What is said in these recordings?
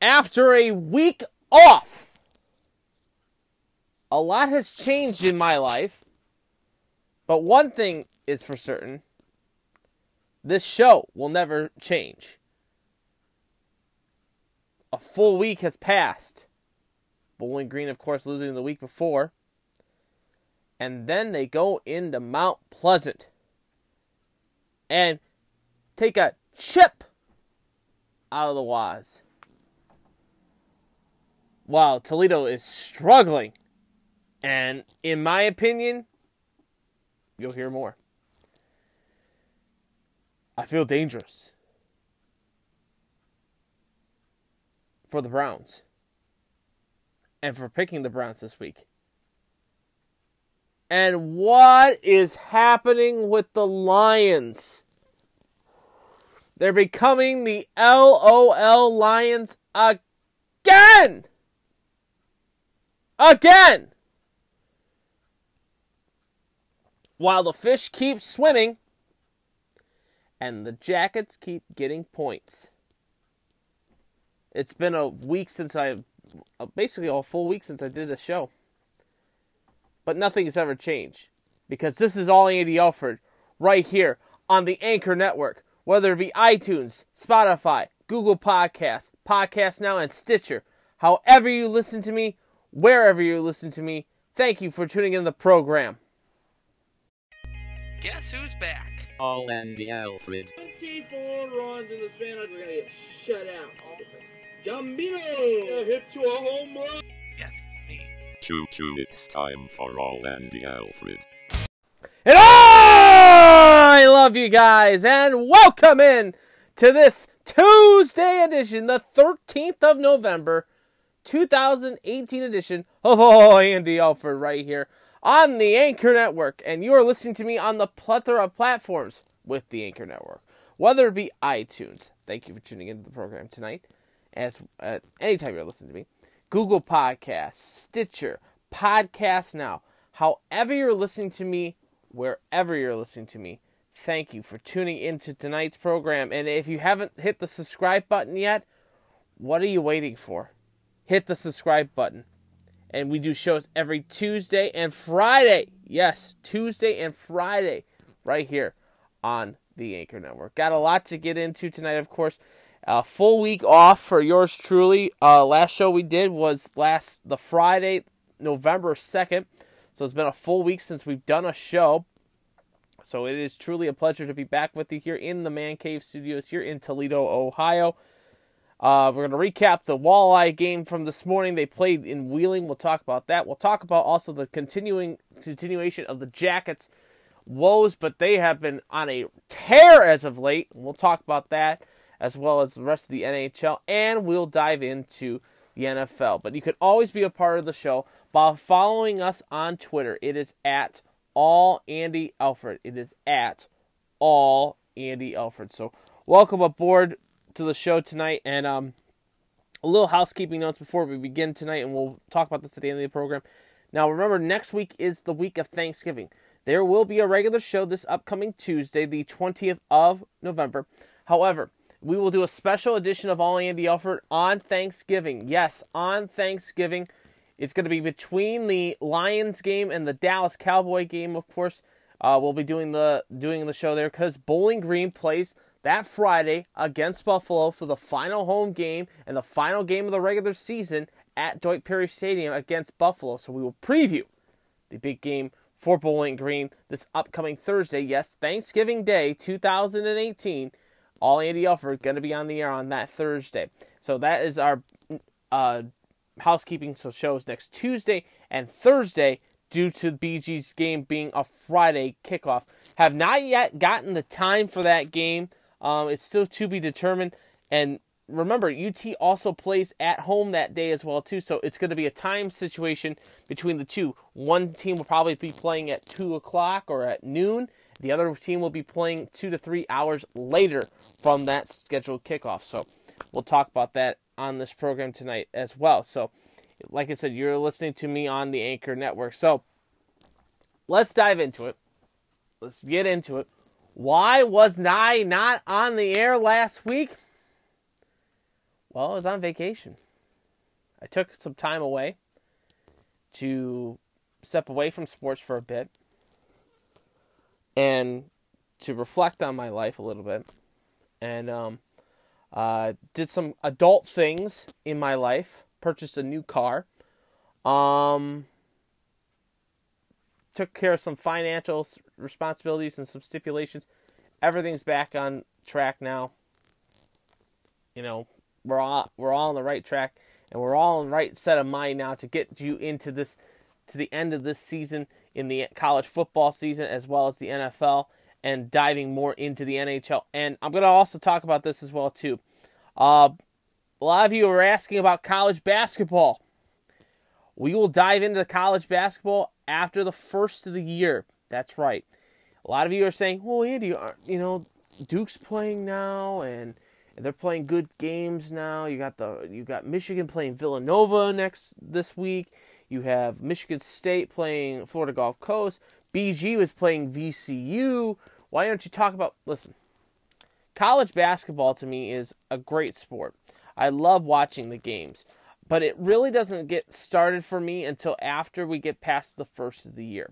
after a week off, a lot has changed in my life. But one thing is for certain this show will never change. A full week has passed. Bowling Green, of course, losing the week before. And then they go into Mount Pleasant and take a chip out of the waz. While Toledo is struggling. And in my opinion, you'll hear more. I feel dangerous for the Browns and for picking the Browns this week. And what is happening with the Lions? They're becoming the LOL Lions again! Again! While the fish keep swimming and the Jackets keep getting points. It's been a week since I, uh, basically a full week since I did a show. But nothing has ever changed because this is all Andy Alford right here on the Anchor Network, whether it be iTunes, Spotify, Google Podcasts, Podcast Now, and Stitcher. However you listen to me, wherever you listen to me, thank you for tuning in the program. Guess who's back? All Andy Alfred. 24 runs in the span of we're gonna get shut out. Gambino hit to a home run. Yes, me. Choo choo, it's time for All Andy Alfred. And I love you guys, and welcome in to this Tuesday edition, the 13th of November, 2018 edition of Oh Andy Alford right here on the Anchor Network. And you are listening to me on the plethora of platforms with the Anchor Network, whether it be iTunes. Thank you for tuning into the program tonight. As uh, anytime you're listening to me, Google Podcasts, Stitcher, Podcast Now. However you're listening to me, wherever you're listening to me, thank you for tuning into tonight's program. And if you haven't hit the subscribe button yet, what are you waiting for? Hit the subscribe button. And we do shows every Tuesday and Friday. Yes, Tuesday and Friday, right here on the Anchor Network. Got a lot to get into tonight, of course. A full week off for yours truly. Uh, last show we did was last the Friday, November second. So it's been a full week since we've done a show. So it is truly a pleasure to be back with you here in the Man Cave Studios here in Toledo, Ohio. Uh, we're going to recap the Walleye game from this morning. They played in Wheeling. We'll talk about that. We'll talk about also the continuing continuation of the Jackets woes, but they have been on a tear as of late. We'll talk about that as well as the rest of the NHL, and we'll dive into the NFL. But you can always be a part of the show by following us on Twitter. It is at all Andy Alfred. It is at all Andy Alfred. So welcome aboard to the show tonight, and um, a little housekeeping notes before we begin tonight, and we'll talk about this at the end of the program. Now, remember, next week is the week of Thanksgiving. There will be a regular show this upcoming Tuesday, the 20th of November. However, we will do a special edition of All Andy Alford on Thanksgiving. Yes, on Thanksgiving. It's going to be between the Lions game and the Dallas Cowboy game, of course. Uh, we'll be doing the doing the show there because Bowling Green plays that Friday against Buffalo for the final home game and the final game of the regular season at Doyt Perry Stadium against Buffalo. So we will preview the big game for Bowling Green this upcoming Thursday. Yes, Thanksgiving Day 2018. All Andy Alford going to be on the air on that Thursday. So that is our uh, housekeeping. So shows next Tuesday and Thursday due to BG's game being a Friday kickoff. Have not yet gotten the time for that game. Um, it's still to be determined. And remember, UT also plays at home that day as well too. So it's going to be a time situation between the two. One team will probably be playing at two o'clock or at noon. The other team will be playing two to three hours later from that scheduled kickoff. So we'll talk about that on this program tonight as well. So, like I said, you're listening to me on the Anchor Network. So let's dive into it. Let's get into it. Why was I not on the air last week? Well, I was on vacation. I took some time away to step away from sports for a bit and to reflect on my life a little bit. And um, uh, did some adult things in my life. Purchased a new car. Um, took care of some financial responsibilities and some stipulations. Everything's back on track now. You know, we're all we're all on the right track, and we're all in the right set of mind now to get you into this to the end of this season in the college football season as well as the NFL and diving more into the NHL. And I'm going to also talk about this as well too. Uh, a lot of you are asking about college basketball. We will dive into college basketball after the first of the year. That's right. A lot of you are saying, "Well, Andy, uh, you know, Duke's playing now, and they're playing good games now. You got the you got Michigan playing Villanova next this week. You have Michigan State playing Florida Gulf Coast. BG was playing VCU. Why don't you talk about? Listen, college basketball to me is a great sport. I love watching the games, but it really doesn't get started for me until after we get past the first of the year.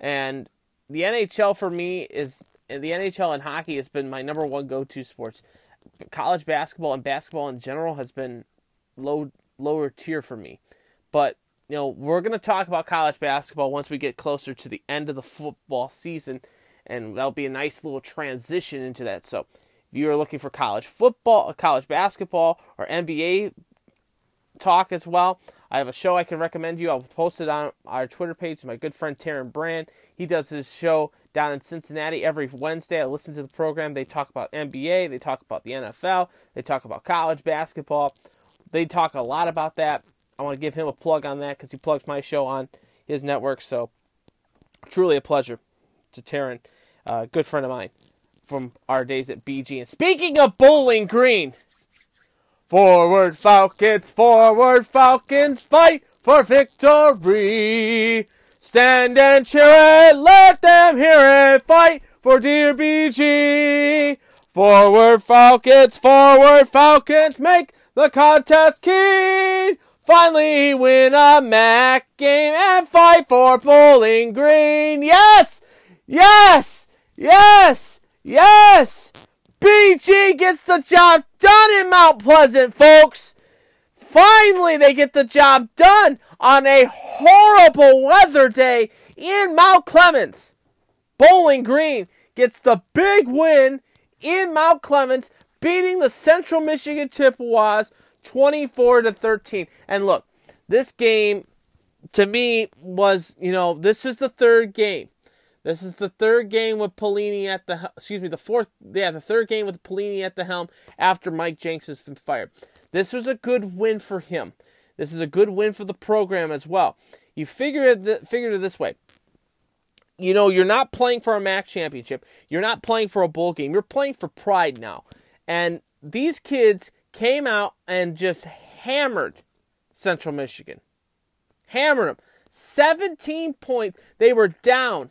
And the NHL for me is the NHL and hockey has been my number one go-to sports. College basketball and basketball in general has been low lower tier for me. But you know, we're going to talk about college basketball once we get closer to the end of the football season, and that'll be a nice little transition into that. So, if you are looking for college football, college basketball, or NBA talk as well, I have a show I can recommend you. I'll post it on our Twitter page. My good friend Taryn Brand, he does his show down in Cincinnati every Wednesday. I listen to the program. They talk about NBA, they talk about the NFL, they talk about college basketball. They talk a lot about that. I want to give him a plug on that because he plugs my show on his network. So, truly a pleasure to Taryn, a good friend of mine from our days at BG. And speaking of Bowling Green, forward Falcons, forward Falcons, fight for victory. Stand and cheer it, let them hear it, fight for dear BG. Forward Falcons, forward Falcons, make the contest keen. Finally win a MAC game and fight for Bowling Green. Yes! Yes! Yes! Yes! BG gets the job done in Mount Pleasant, folks! Finally, they get the job done on a horrible weather day in Mount Clemens. Bowling Green gets the big win in Mount Clemens, beating the Central Michigan Chippewas 24 to 13. And look, this game to me was, you know, this was the third game. This is the third game with Pelini at the excuse me, the fourth yeah, the third game with Pelini at the helm after Mike Jinks has been fired. This was a good win for him. This is a good win for the program as well. You figure it figure it this way. You know, you're not playing for a MAC championship. You're not playing for a bowl game. You're playing for pride now. And these kids came out and just hammered Central Michigan. Hammered them. 17 points. They were down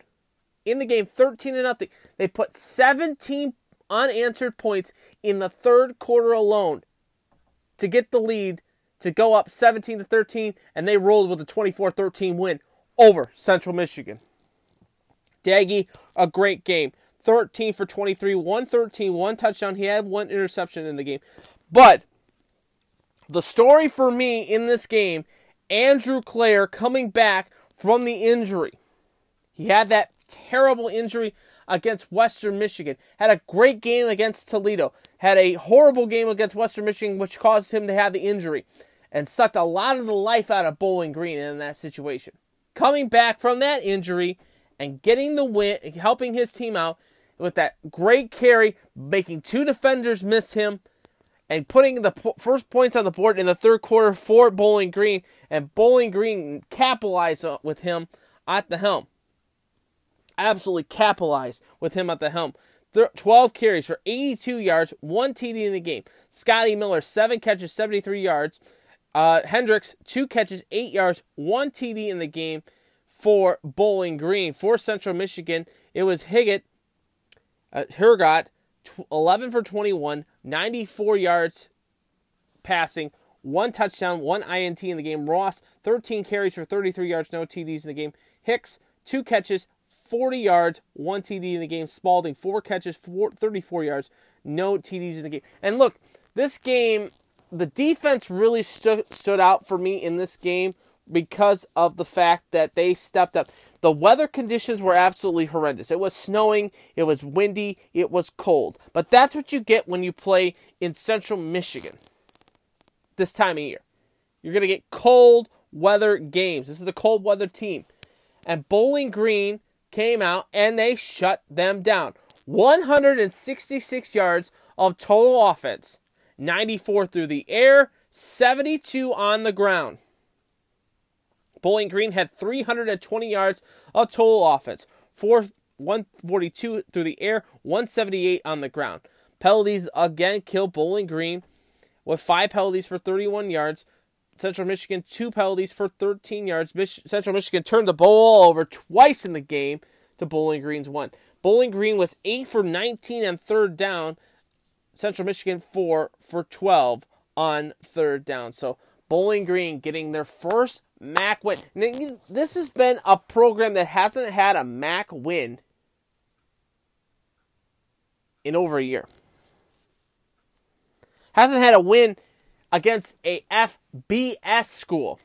in the game 13 to nothing. They put 17 unanswered points in the third quarter alone to get the lead to go up 17 to 13 and they rolled with a 24-13 win over Central Michigan. Doege, a great game. 13 for 23, 113, one touchdown. He had one interception in the game. But the story for me in this game, Andrew Clair coming back from the injury. He had that terrible injury against Western Michigan. Had a great game against Toledo. Had a horrible game against Western Michigan, which caused him to have the injury. And sucked a lot of the life out of Bowling Green in that situation. Coming back from that injury and getting the win, helping his team out with that great carry, making two defenders miss him, and putting the first points on the board in the third quarter for Bowling Green, and Bowling Green capitalized uh, with him at the helm. Absolutely capitalized with him at the helm. 12 carries for 82 yards, one TD in the game. Scotty Miller, seven catches, 73 yards. Uh, Hendricks, two catches, eight yards, one TD in the game for Bowling Green. For Central Michigan, it was Higgett, uh, Hergot, 11 for 21, 94 yards, passing, one touchdown, one INT in the game. Ross, 13 carries for 33 yards, no TDs in the game. Hicks, two catches, 40 yards, one TD in the game. Spalding, four catches, four, 34 yards, no TDs in the game. And look, this game, the defense really stood stood out for me in this game because of the fact that they stepped up. The weather conditions were absolutely horrendous. It was snowing, it was windy, it was cold. But that's what you get when you play in central Michigan this time of year. You're going to get cold weather games. This is a cold weather team. And Bowling Green came out and they shut them down. 166 yards of total offense, 94 through the air, 72 on the ground. Bowling Green had 320 yards of total offense, 4, 142 through the air, 178 on the ground. Penalties again killed Bowling Green with five penalties for 31 yards. Central Michigan, two penalties for 13 yards. Mich- Central Michigan turned the ball over twice in the game to Bowling Green's one. Bowling Green was 8 for 19 on third down. Central Michigan 4 for 12 on third down. So Bowling Green getting their first MAC win. This has been a program that hasn't had a MAC win in over a year. Hasn't had a win against a FBS school.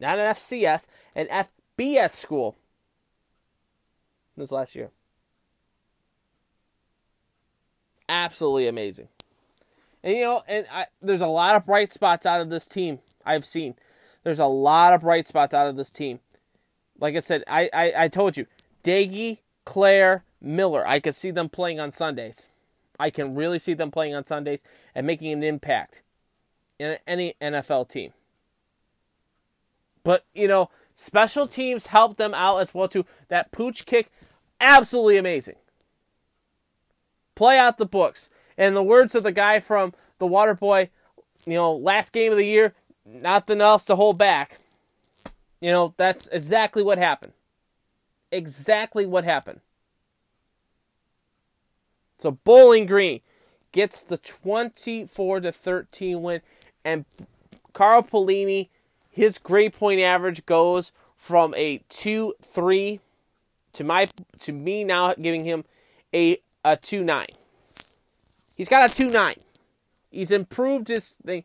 Not an FCS, an FBS school this last year. Absolutely amazing. And you know, and I, there's a lot of bright spots out of this team I've seen. There's a lot of bright spots out of this team. Like I said, I, I, I told you, Doege, Clair, Miller, I could see them playing on Sundays. I can really see them playing on Sundays and making an impact in any NFL team. But, you know, special teams help them out as well too. That pooch kick, absolutely amazing. Play out the books. And the words of the guy from the Water Boy, you know, last game of the year, nothing else to hold back. You know, that's exactly what happened. Exactly what happened. So Bowling Green gets the 24 to 13 win and Carl Pelini his grade point average goes from a 2-3 to my to me now giving him a a 2-9. He's got a 2-9. He's improved his thing.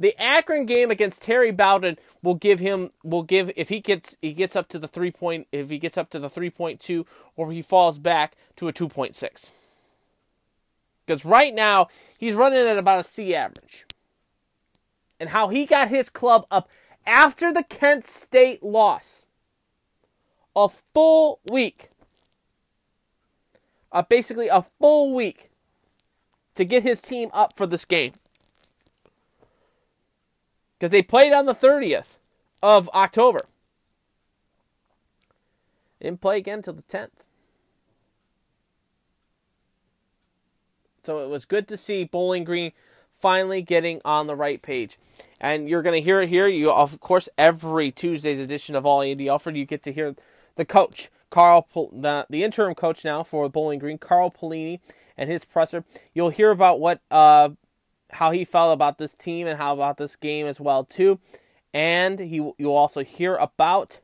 The Akron game against Terry Bowden will give him will give if he gets he gets up to the three point if he gets up to the three point two or he falls back to a two point six. Because right now, he's running at about a C average. And how he got his club up after the Kent State loss. A full week. Uh, basically, a full week to get his team up for this game. Because they played on the 30th of October. didn't play again until the 10th. So it was good to see Bowling Green finally getting on the right page. And you're going to hear it here. You, of course, every Tuesday's edition of All Andy Alford, you get to hear the coach, Carl, the, the interim coach now for Bowling Green, Carl Pelini, and his presser. You'll hear about what, uh, how he felt about this team and how about this game as well too. And he, you'll also hear about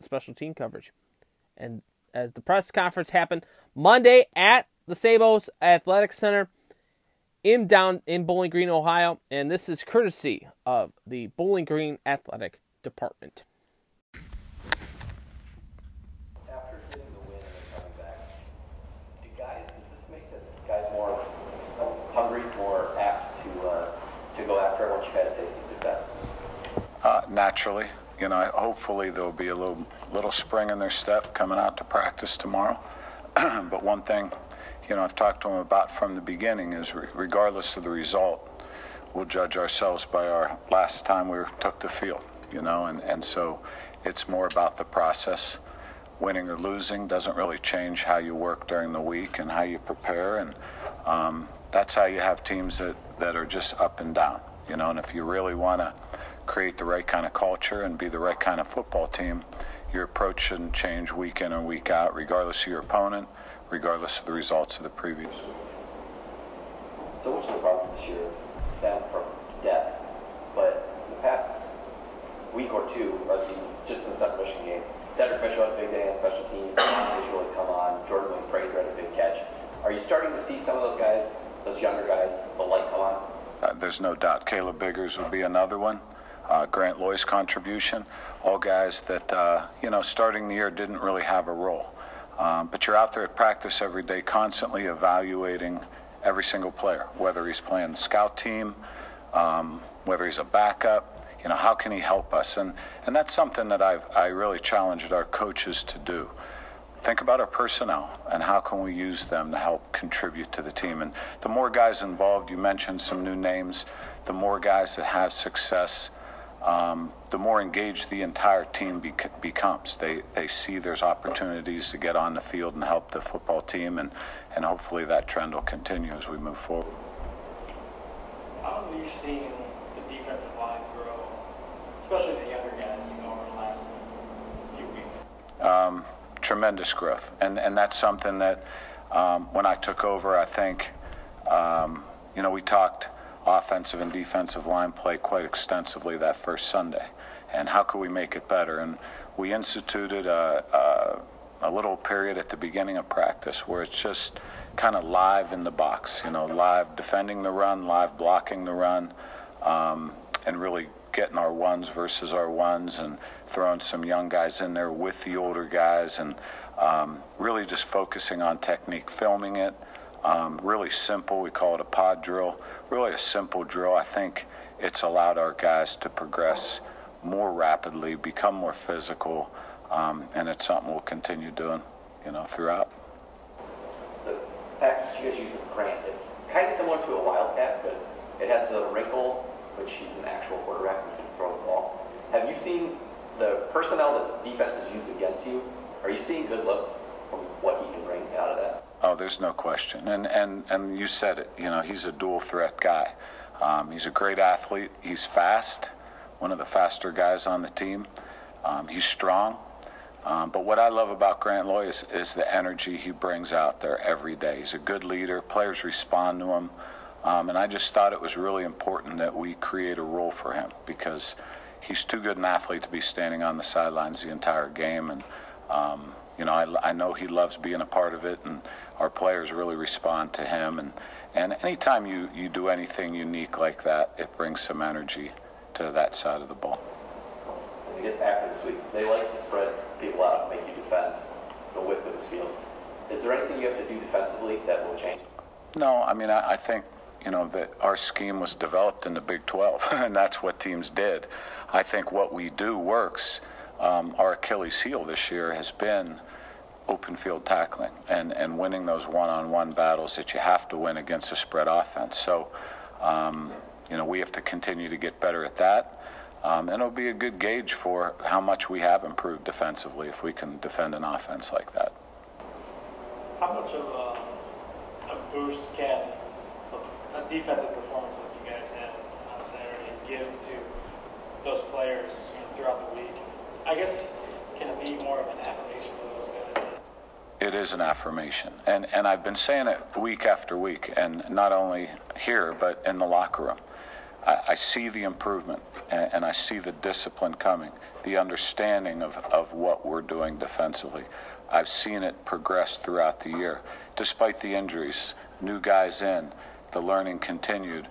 special team coverage. And as the press conference happened Monday at the Sebo's Athletic Center in down in Bowling Green, Ohio, and this is courtesy of the Bowling Green Athletic Department. After getting the win and coming back, do guys does this make guys more hungry, more apt to uh, go after once you've had a taste of success? Uh, naturally, you know, hopefully there'll be a little little spring in their step coming out to practice tomorrow. but one thing you know, I've talked to him about from the beginning is re- regardless of the result, we'll judge ourselves by our last time we took the field, you know, and, and so it's more about the process. Winning or losing doesn't really change how you work during the week and how you prepare, and um, that's how you have teams that, that are just up and down, you know, and if you really want to create the right kind of culture and be the right kind of football team, your approach shouldn't change week in and week out, regardless of your opponent regardless of the results of the previous. So what's the problem the year stem from death, But in the past week or two, or the, just in the Central Michigan game, Cedric Mitchell had a big day on special teams. Devontae's really come on. Jordan Wayne Fraser had a big catch. Are you starting to see some of those guys, those younger guys, the light come on? Uh, there's no doubt. Caleb Biggers would be another one. Uh, Grant Loy's contribution, all guys that, uh, you know, starting the year didn't really have a role. Um, but you're out there at practice every day, constantly evaluating every single player, whether he's playing the scout team, um, whether he's a backup. You know, how can he help us? And and that's something that I've I really challenged our coaches to do. Think about our personnel and how can we use them to help contribute to the team. And the more guys involved, you mentioned some new names. The more guys that have success, um, the more engaged the entire team bec- becomes. They they see there's opportunities to get on the field and help the football team, and and hopefully that trend will continue as we move forward. How have you seen the defensive line grow, especially the younger guys, you know, over the last few weeks? Um, tremendous growth, and and that's something that um, when I took over, I think, um, you know, we talked offensive and defensive line play quite extensively that first Sunday, and how could we make it better? And we instituted a, a, a little period at the beginning of practice where it's just kind of live in the box, you know, live defending the run, live blocking the run, um, and really getting our ones versus our ones and throwing some young guys in there with the older guys and um, really just focusing on technique, filming it. Um, really simple. We call it a pod drill. Really a simple drill. I think it's allowed our guys to progress more rapidly, become more physical, um, and it's something we'll continue doing, you know, throughout. The package you guys use with Grant, it's kind of similar to a Wildcat, but it has the wrinkle, which he's an actual quarterback who can throw the ball. Have you seen the personnel that defense defenses use against you? Are you seeing good looks from what he can bring out of that? Oh, there's no question. And and and you said it. You know, he's a dual threat guy. Um, he's a great athlete. He's fast, one of the faster guys on the team. Um, he's strong. Um, but what I love about Grant Loy is, is the energy he brings out there every day. He's a good leader. Players respond to him. Um, and I just thought it was really important that we create a role for him because he's too good an athlete to be standing on the sidelines the entire game. And um, you know, I, I know he loves being a part of it, and our players really respond to him. And, and anytime you, you do anything unique like that, it brings some energy to that side of the ball. When it gets after this week, they like to spread people out and make you defend the width of the field. Is there anything you have to do defensively that will change? No, I mean, I, I think, you know, that our scheme was developed in the Big 12, and that's what teams did. I think what we do works. Um, our Achilles heel this year has been open field tackling and, and winning those one-on-one battles that you have to win against a spread offense. So, um, you know, we have to continue to get better at that. Um, and it'll be a good gauge for how much we have improved defensively if we can defend an offense like that. How much of a, a boost can a, a defensive performance like you guys had on Saturday give to those players you know, throughout the week? I guess can it be more of an affirmation for those guys? It is an affirmation, and and I've been saying it week after week, and not only here but in the locker room. I, I see the improvement, and, and I see the discipline coming, the understanding of, of what we're doing defensively. I've seen it progress throughout the year, despite the injuries, new guys in, the learning continued.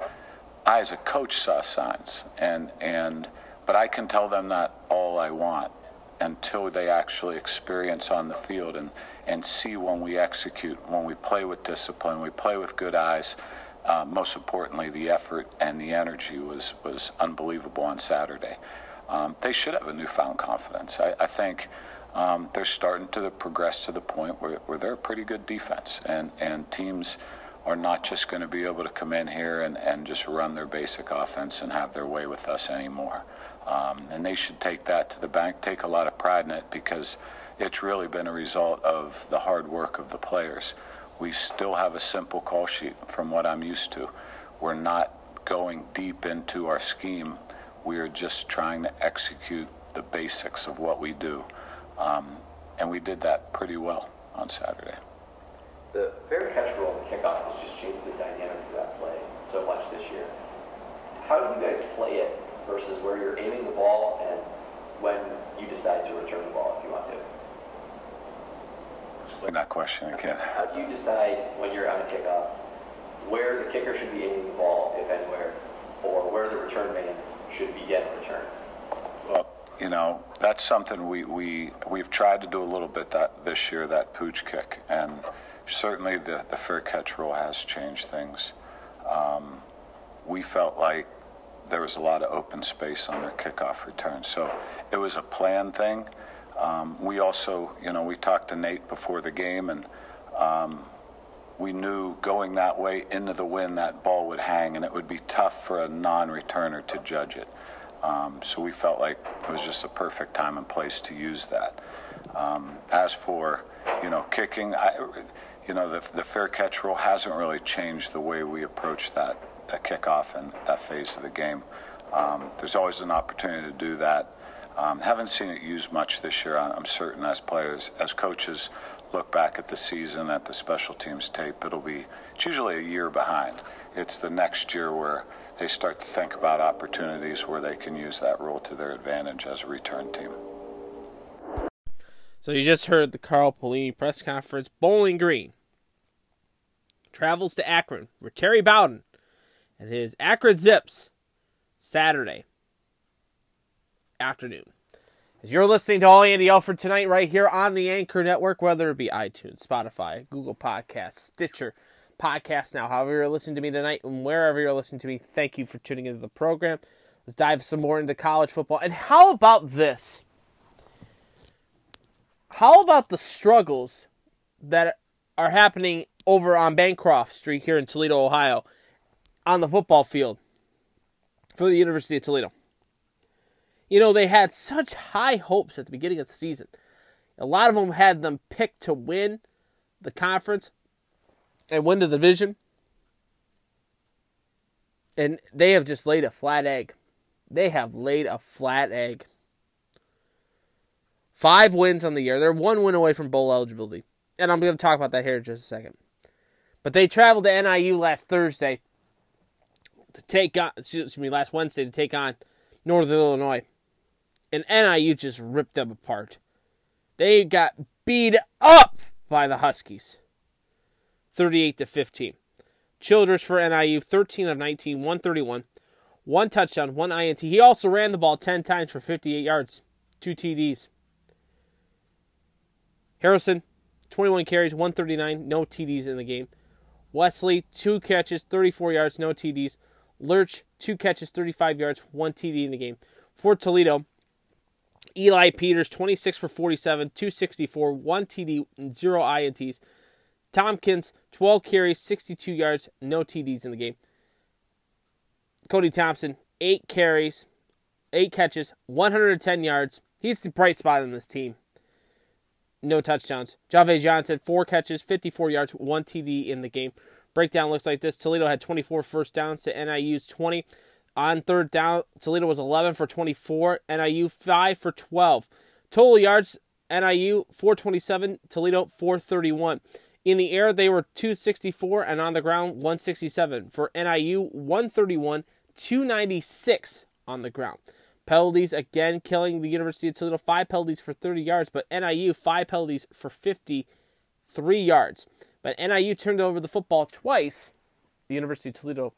I, as a coach, saw signs, and and but I can tell them that all I want until they actually experience on the field and, and see when we execute, when we play with discipline, we play with good eyes. Uh, most importantly, the effort and the energy was, was unbelievable on Saturday. Um, they should have a newfound confidence. I, I think um, they're starting to progress to the point where, where they're a pretty good defense, and, and teams are not just going to be able to come in here and, and just run their basic offense and have their way with us anymore. Um, and they should take that to the bank, take a lot of pride in it because it's really been a result of the hard work of the players. We still have a simple call sheet from what I'm used to. We're not going deep into our scheme. We are just trying to execute the basics of what we do. Um, and we did that pretty well on Saturday. The fair catch rule in the kickoff has just changed the dynamics of that play so much this year. How do you guys play it versus where you're aiming the ball and when you decide to return the ball if you want to? Explain that question again. How do you decide when you're on a kickoff where the kicker should be aiming the ball, if anywhere, or where the return man should begin a return? Well, you know, that's something we, we, we've tried to do a little bit that this year, that pooch kick. And certainly the, the fair catch rule has changed things. Um, we felt like there was a lot of open space on their kickoff return. So it was a planned thing. Um, we also, you know, we talked to Nate before the game, and um, we knew going that way into the wind that ball would hang, and it would be tough for a non-returner to judge it. Um, so we felt like it was just a perfect time and place to use that. Um, as for, you know, kicking, I, you know, the, the fair catch rule hasn't really changed the way we approach that, that kickoff and that phase of the game. Um, there's always an opportunity to do that. Um, haven't seen it used much this year. I'm certain as players, as coaches, look back at the season at the special teams tape, it'll be it's usually a year behind. It's the next year where they start to think about opportunities where they can use that rule to their advantage as a return team. So you just heard the Carl Pelini press conference. Bowling Green travels to Akron for Terry Bowden and his Akron Zips Saturday afternoon. As you're listening to All Andy Alford tonight, right here on the Anchor Network, whether it be iTunes, Spotify, Google Podcasts, Stitcher, Podcast Now, however you're listening to me tonight, and wherever you're listening to me, thank you for tuning into the program. Let's dive some more into college football. And how about this? How about the struggles that are happening over on Bancroft Street here in Toledo, Ohio, on the football field for the University of Toledo? You know, they had such high hopes at the beginning of the season. A lot of them had them picked to win the conference and win the division. And they have just laid a flat egg. They have laid a flat egg. Five wins on the year. They're one win away from bowl eligibility. And I'm going to talk about that here in just a second. But they traveled to NIU last Thursday to take on, excuse me, last Wednesday to take on Northern Illinois and NIU just ripped them apart. They got beat up by the Huskies. 38 to 15. Childers for NIU 13 of 19, 131, one touchdown, one INT. He also ran the ball 10 times for 58 yards, two TDs. Harbison 21 carries, 139, no TDs in the game. Wesley, two catches, 34 yards, no TDs. Lurch, two catches, 35 yards, one TD in the game. For Toledo, Eli Peters, 26 for 47, 264, 1 TD, 0 INTs. Tompkins, 12 carries, 62 yards, no TDs in the game. Cody Thompson, 8 carries, 8 catches, 110 yards. He's the bright spot in this team. No touchdowns. Jave Johnson, 4 catches, 54 yards, 1 TD in the game. Breakdown looks like this Toledo had 24 first downs to NIU's 20. On third down, Toledo was 11 for 24, NIU 5 for 12. Total yards, NIU 427, Toledo 431. In the air, they were 264, and on the ground, 167. For NIU, 131, 296 on the ground. Penalties again killing the University of Toledo. Five penalties for 30 yards, but NIU, five penalties for 53 yards. But NIU turned over the football twice. The University of Toledo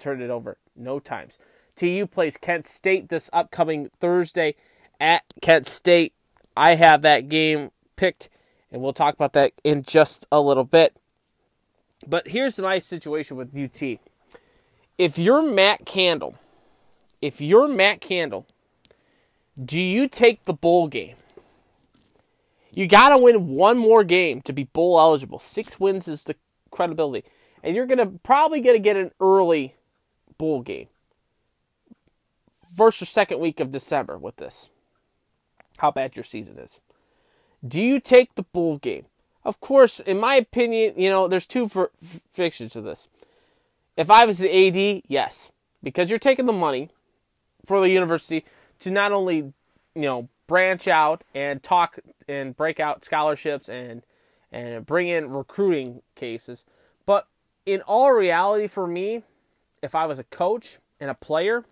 turned it over no times. TU plays Kent State this upcoming Thursday at Kent State. I have that game picked, and we'll talk about that in just a little bit. But here's my situation with UT. If you're Matt Candle, if you're Matt Candle, do you take the bowl game? You got to win one more game to be bowl eligible. Six wins is the credibility. And you're going to probably going to get an early bowl game. First or second week of December with this. How bad your season is. Do you take the bowl game? Of course, in my opinion, you know, there's two for, fictions to this. If I was the AD, yes, because you're taking the money for the university to not only, you know, branch out and talk and break out scholarships and and bring in recruiting cases, but in all reality for me, if I was a coach and a player,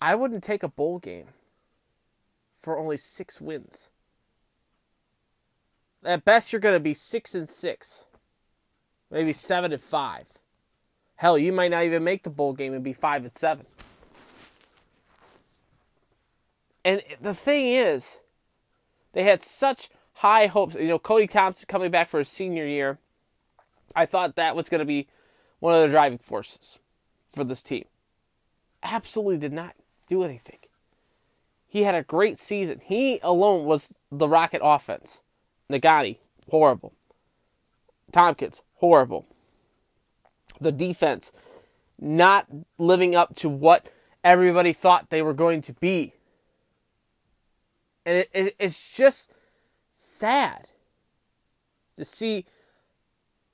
I wouldn't take a bowl game for only six wins. At best, you're going to be six and six, maybe seven and five. Hell, you might not even make the bowl game and be five and seven. And the thing is, they had such high hopes. You know, Cody Thompson coming back for his senior year. I thought that was going to be one of the driving forces for this team. Absolutely did not do anything. He had a great season. He alone was the Rocket offense. Nagani, horrible. Tompkins, horrible. The defense, not living up to what everybody thought they were going to be. And it, it, it's just sad to see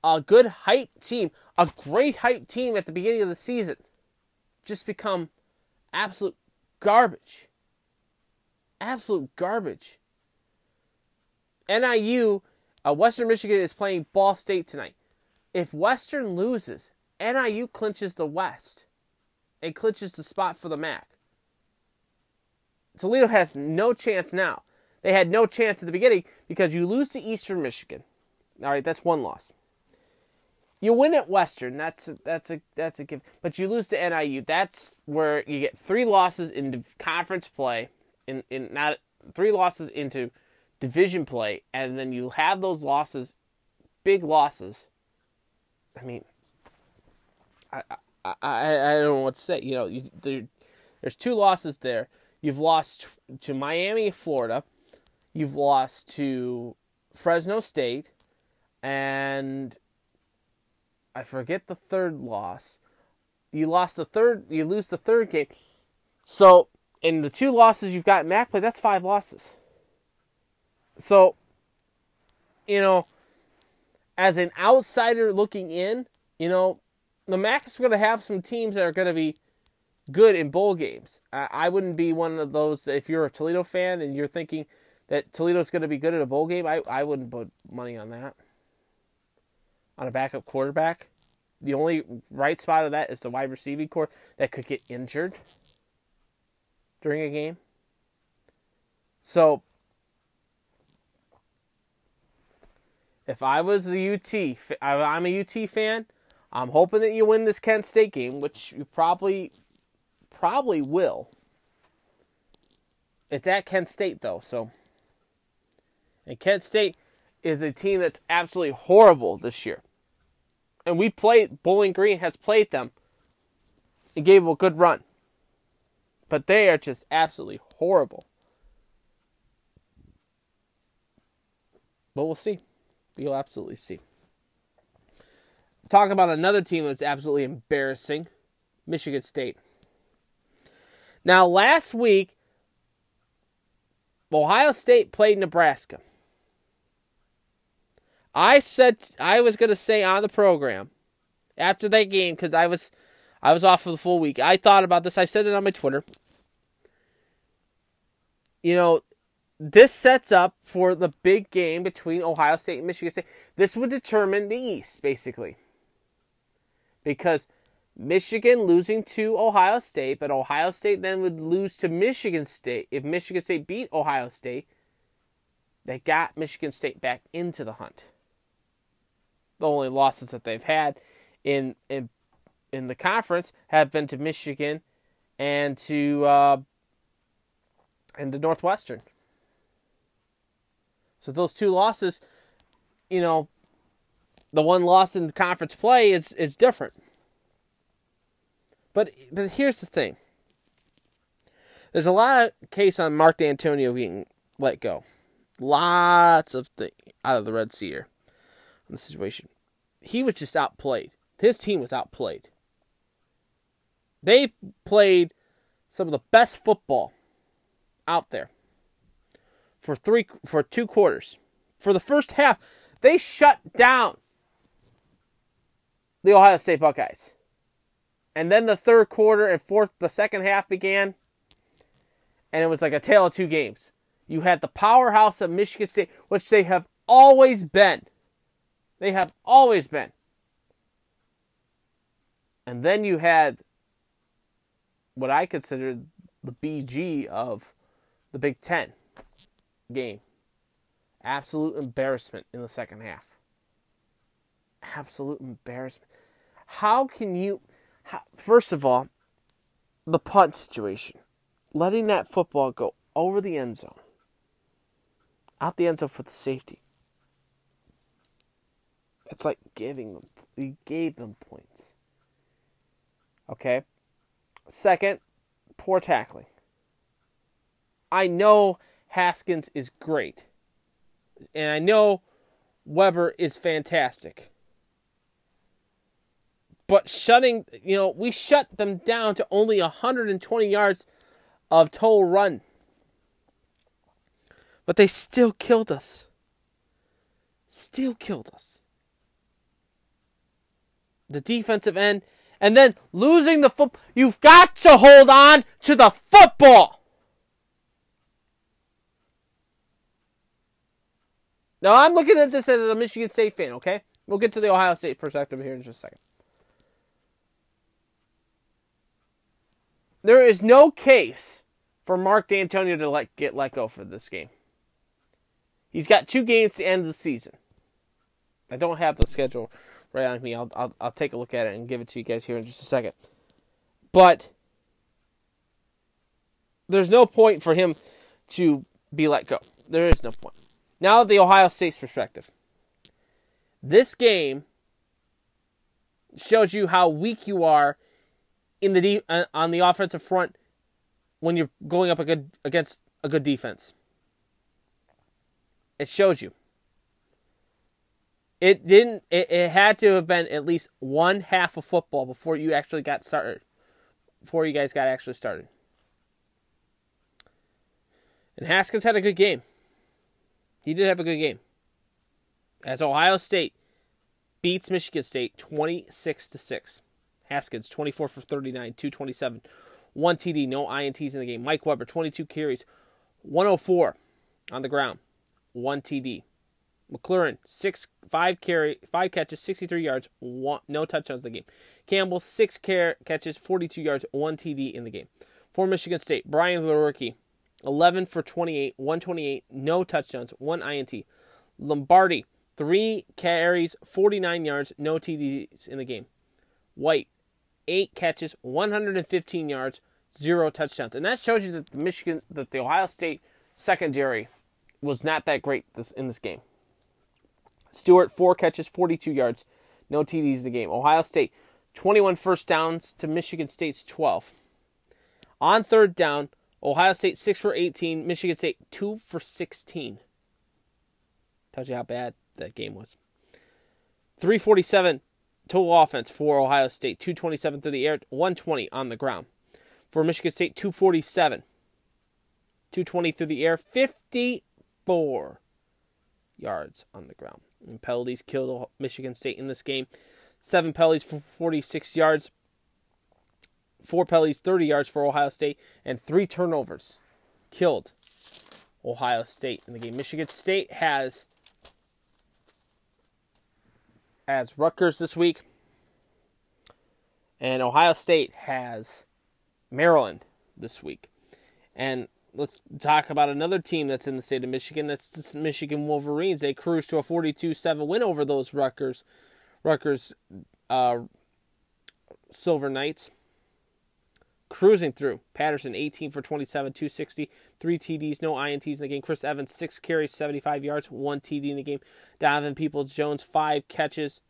a good height team, a great height team at the beginning of the season, just become absolute garbage. Absolute garbage. NIU, uh, Western Michigan is playing Ball State tonight. If Western loses, NIU clinches the West and clinches the spot for the MAC. Toledo has no chance now. They had no chance at the beginning because you lose to Eastern Michigan. All right, that's one loss. You win at Western, that's a, that's a that's a gift, but you lose to NIU. That's where you get three losses into conference play, in in not three losses into division play, and then you have those losses, big losses. I mean, I I I, I don't know what to say. You know, you, there, there's two losses there. You've lost to Miami, Florida. You've lost to Fresno State, and I forget the third loss. You lost the third. You lose the third game. So in the two losses you've got MAC play, that's five losses. So, you know, as an outsider looking in, you know, the MAC is going to have some teams that are going to be good in bowl games. I wouldn't be one of those. If you're a Toledo fan and you're thinking that Toledo's going to be good at a bowl game, I, I wouldn't put money on that. On a backup quarterback. The only right spot of that is the wide receiving core that could get injured during a game. So, if I was the UT, I'm a UT fan. I'm hoping that you win this Kent State game, which you probably probably will. It's at Kent State though, so and Kent State is a team that's absolutely horrible this year. And we played Bowling Green has played them and gave them a good run. But they are just absolutely horrible. But we'll see. You'll absolutely see. Talk about another team that's absolutely embarrassing Michigan State. Now, last week, Ohio State played Nebraska. I said I was going to say on the program after that game because I was I was off for the full week. I thought about this. I said it on my Twitter. You know, this sets up for the big game between Ohio State and Michigan State. This would determine the East, basically. Because Michigan losing to Ohio State, but Ohio State then would lose to Michigan State. If Michigan State beat Ohio State, they got Michigan State back into the hunt. The only losses that they've had in in in the conference have been to Michigan and to uh, and to Northwestern. So those two losses, you know, the one loss in the conference play is is different. But but here's the thing. There's a lot of case on Mark Dantonio being let go. Lots of things out of the Red Sea here in the situation. He was just outplayed. His team was outplayed. They played some of the best football out there for three for two quarters. For the first half, they shut down the Ohio State Buckeyes. And then the third quarter and fourth the second half began and it was like a tale of two games. You had the powerhouse of Michigan State, which they have always been. They have always been. And then you had what I considered the BG of the Big Ten game. Absolute embarrassment in the second half. Absolute embarrassment. How can you, first of all, the punt situation, letting that football go over the end zone, out the end zone for the safety. It's like giving them, you gave them points. Okay? Second, poor tackling. I know Haskins is great. And I know Weber is fantastic. But shutting, you know, we shut them down to only 120 yards of total run. But they still killed us. Still killed us. The defensive end, and then losing the foot. You've got to hold on to the football. Now I'm looking at this as a Michigan State fan, okay? We'll get to the Ohio State perspective here in just a second. There is no case for Mark Dantonio to let get let go for this game. He's got two games to end the season. I don't have the schedule right on me. I'll, I'll I'll take a look at it and give it to you guys here in just a second. But there's no point for him to be let go. There is no point. Now the Ohio State's perspective. This game shows you how weak you are in the de- uh, on the offensive front when you're going up a good, against a good defense. It shows you. It didn't. It, it had to have been at least one half of football before you actually got started. Before you guys got actually started. And Haskins had a good game. He did have a good game. As Ohio State beats Michigan State 26 to 6. Haskins 24 for 39, 227, 1 TD, no INTs in the game. Mike Weber 22 carries, 104 on the ground, 1 TD. McLaurin six five carry five catches, 63 yards, one, no touchdowns in the game. Campbell six car- catches, 42 yards, 1 TD in the game. For Michigan State, Brian Lewerke 11 for 28, 128, no touchdowns, 1 INT. Lombardi, 3 carries, 49 yards, no TDs in the game. White, 8 catches, 115 yards, 0 touchdowns. And that shows you that the Michigan that the Ohio State secondary was not that great this in this game. Stewart, 4 catches, 42 yards, no TDs in the game. Ohio State, 21 first downs to Michigan State's 12. On third down, Ohio State 6 for 18, Michigan State 2 for 16. Tells you how bad that game was. 347 total offense for Ohio State, 227 through the air, 120 on the ground. For Michigan State, 247. 220 through the air, 54 yards on the ground. And penalties killed Michigan State in this game. Seven penalties for 46 yards four penalties, 30 yards for Ohio State, and three turnovers killed Ohio State in the game. Michigan State has as Rutgers this week, and Ohio State has Maryland this week. And let's talk about another team that's in the state of Michigan. That's the Michigan Wolverines. They cruised to a 42-7 win over those Rutgers, Rutgers uh, Silver Knights cruising through. Patterson, 18 for 27, 260, three TDs, no INTs in the game. Chris Evans, six carries, 75 yards, one TD in the game. Donovan Peoples Jones, five catches,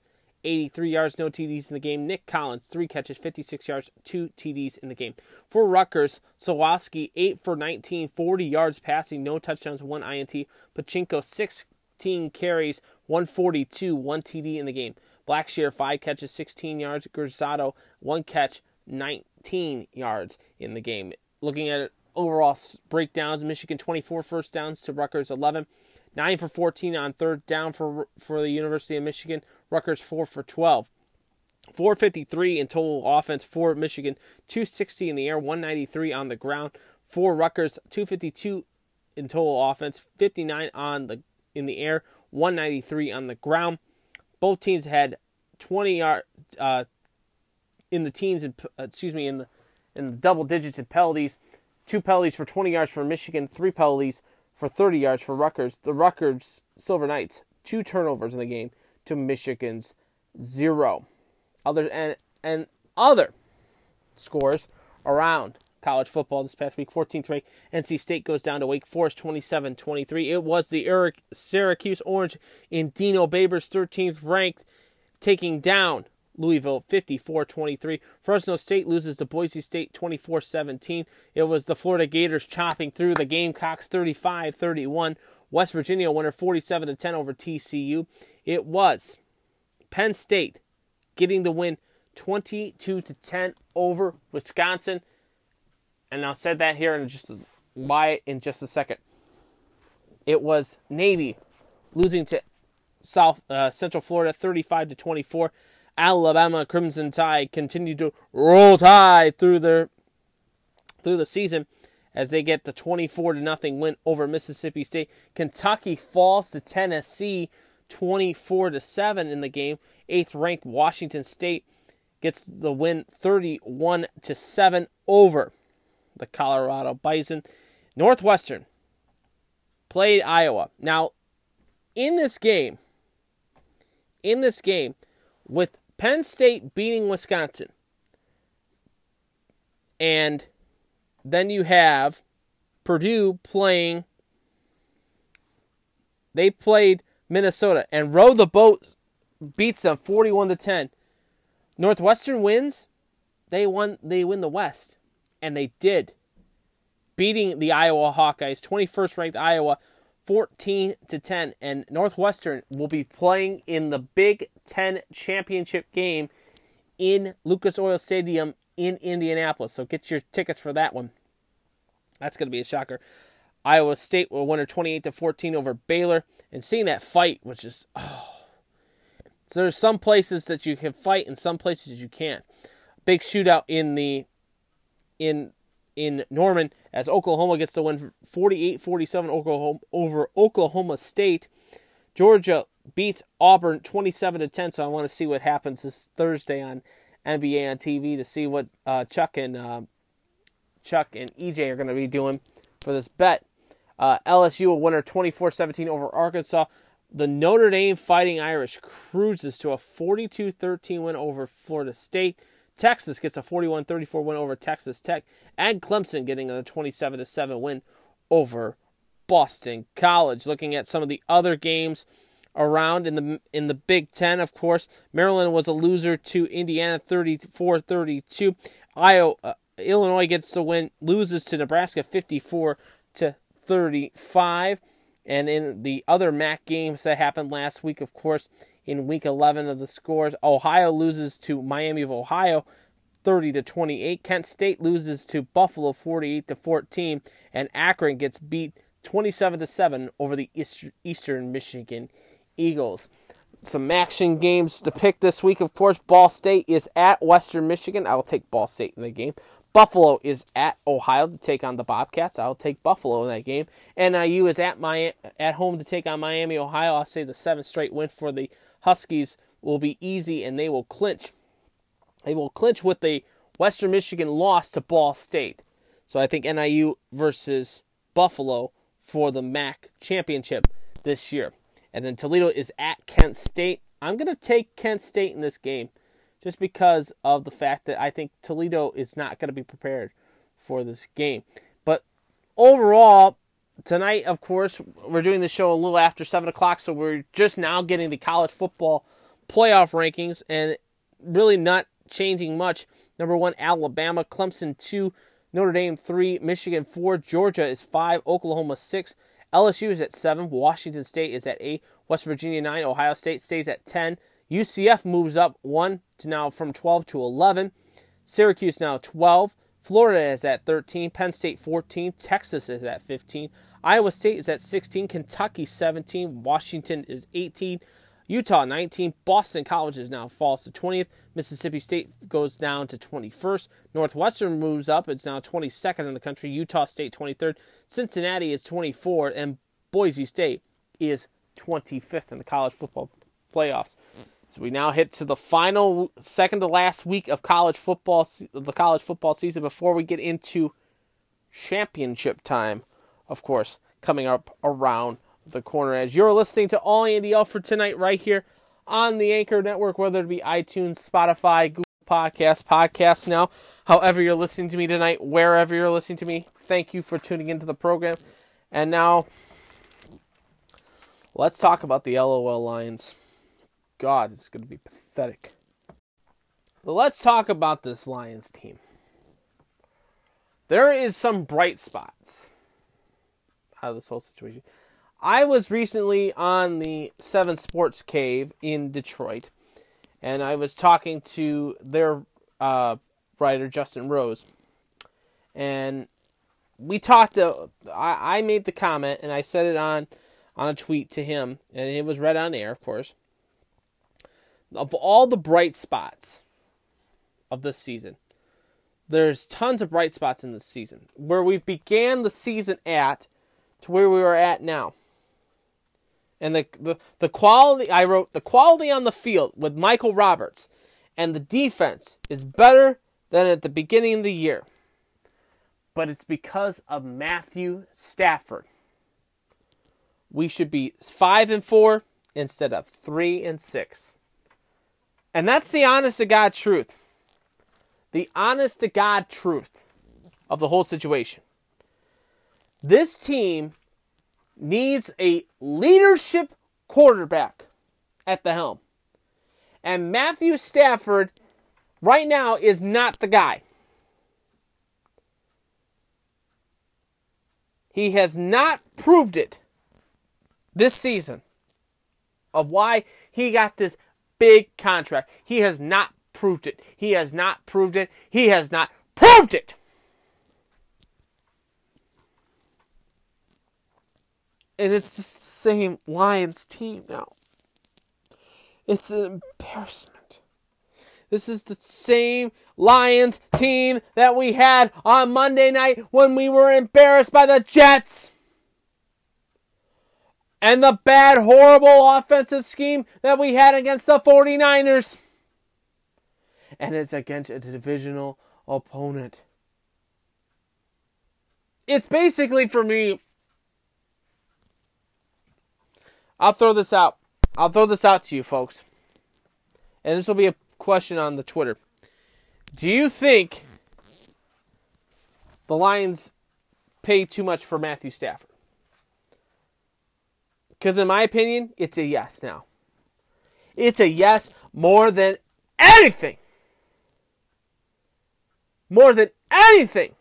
83 yards, no TDs in the game. Nico Collins, three catches, 56 yards, two TDs in the game. For Rutgers, Sawaski, 8 for 19, 40 yards passing, no touchdowns, one INT. Pacheco, 16 carries, 142, one TD in the game. Blackshear, 5 catches, 16 yards. Gurzado, 1 catch, 19 yards in the game. Looking at it, overall breakdowns, Michigan 24 first downs to Rutgers 11. 9 for 14 on third down for for the University of Michigan. Rutgers 4 for 12. 453 in total offense for Michigan, 260 in the air, 193 on the ground. For Rutgers, 252 in total offense, 59 on the in the air, 193 on the ground. Both teams had 20 yard uh, in the teens and uh, excuse me in the in the double digits in penalties. Two penalties for 20 yards for Michigan, three penalties for 30 yards for Rutgers. The Rutgers Silver Knights two turnovers in the game to Michigan's zero. Other and and other scores around college football this past week. 14th ranked NC State goes down to Wake Forest 27 23. It was the Eric Syracuse Orange in Dino Babers 13th ranked taking down Louisville 54 23. Fresno State loses to Boise State 24 17. It was the Florida Gators chopping through the Gamecocks 35 31. West Virginia winner 47 10 over TCU. It was Penn State getting the win 22 to 10 over Wisconsin. And I'll say that here in just a, why in just a second. It was Navy losing to South uh, Central Florida 35 to 24. Alabama Crimson Tide continue to roll tide through their through the season as they get the 24 to nothing win over Mississippi State. Kentucky falls to Tennessee 24 to 7 in the game. 8th ranked Washington State gets the win 31 to 7 over the Colorado Bison. Northwestern played Iowa. Now, in this game, in this game, with Penn State beating Wisconsin, and then you have Purdue playing. They played Minnesota and row the boat beats them 41 to 10. Northwestern wins. They won they win the West and they did beating the Iowa Hawkeyes 21st ranked Iowa 14 to 10 and Northwestern will be playing in the Big 10 championship game in Lucas Oil Stadium in Indianapolis. So get your tickets for that one. That's going to be a shocker. Iowa State will win 28 to 14 over Baylor and seeing that fight which is oh so there's some places that you can fight and some places you can't. Big shootout in the in in Norman as Oklahoma gets the win 48-47 Oklahoma over Oklahoma State. Georgia beats Auburn 27 to 10, so I want to see what happens this Thursday on NBA on TV to see what uh, Chuck and uh, Chuck and EJ are going to be doing for this bet. Uh, LSU will win 24-17 over Arkansas. The Notre Dame Fighting Irish cruises to a 42-13 win over Florida State. Texas gets a 41-34 win over Texas Tech, and Clemson getting a 27-7 win over Boston College. Looking at some of the other games around in the in the Big 10, of course, Maryland was a loser to Indiana 34-32. Iowa uh, Illinois gets the win, loses to Nebraska 54 to 35. And in the other MAC games that happened last week, of course, in week 11 of the scores, Ohio loses to Miami of Ohio 30 to 28. Kent State loses to Buffalo 48 to 14, and Akron gets beat 27 to 7 over the Eastern Michigan Eagles. Some action games to pick this week, of course. Ball State is at Western Michigan. I will take Ball State in the game. Buffalo is at Ohio to take on the Bobcats. I'll take Buffalo in that game. NIU is at my at home to take on Miami, Ohio. I'll say the seventh straight win for the Huskies will be easy, and they will clinch. They will clinch with the Western Michigan loss to Ball State. So I think NIU versus Buffalo for the MAC championship this year. And then Toledo is at Kent State. I'm going to take Kent State in this game just because of the fact that I think Toledo is not going to be prepared for this game. But overall, tonight, of course, we're doing the show a little after 7 o'clock, so we're just now getting the college football playoff rankings and really not changing much. Number one, Alabama, Clemson 2, Notre Dame 3, Michigan 4, Georgia is 5, Oklahoma 6, LSU is at 7, Washington State is at 8, West Virginia 9, Ohio State stays at 10, UCF moves up one to now from 12 to 11. Syracuse now 12. Florida is at 13. Penn State 14. Texas is at 15. Iowa State is at 16. Kentucky 17. Washington is 18. Utah 19. Boston College is now falls to 20th. Mississippi State goes down to 21st. Northwestern moves up. It's now 22nd in the country. Utah State 23rd. Cincinnati is 24th. And Boise State is 25th in the college football playoffs. So we now hit to the final, second to last week of college football, the college football season before we get into championship time, of course, coming up around the corner. As you're listening to All Andy for tonight, right here on the Anchor Network, whether it be iTunes, Spotify, Google Podcasts, Podcasts now, however you're listening to me tonight, wherever you're listening to me, thank you for tuning into the program. And now, let's talk about the LOL Lions. God, it's going to be pathetic. Let's talk about this Lions team. There is some bright spots out of this whole situation. I was recently on the Seven Sports Cave in Detroit, and I was talking to their uh, writer Justin Rose, and we talked. To, I, I made the comment, and I said it on on a tweet to him, and it was read on air, of course of all the bright spots of this season, there's tons of bright spots in this season. Where we began the season at to where we are at now. And the, the, the quality, I wrote, the quality on the field with Michael Roberts and the defense is better than at the beginning of the year. But it's because of Matthew Stafford. We should be 5 and 4 instead of 3 and 6. And that's the honest to God truth. The honest to God truth of the whole situation. This team needs a leadership quarterback at the helm. And Matthew Stafford right now is not the guy. He has not proved it this season of why he got this big contract. He has not proved it. He has not proved it. He has not proved it. And it's the same Lions team now. It's an embarrassment. This is the same Lions team that we had on Monday night when we were embarrassed by the Jets and the bad, horrible offensive scheme that we had against the 49ers. And it's against a divisional opponent. It's basically for me. I'll throw this out. I'll throw this out to you, folks. And this will be a question on the Twitter. Do you think the Lions pay too much for Matthew Stafford? Because, in my opinion, it's a yes now. It's a yes more than anything. More than anything.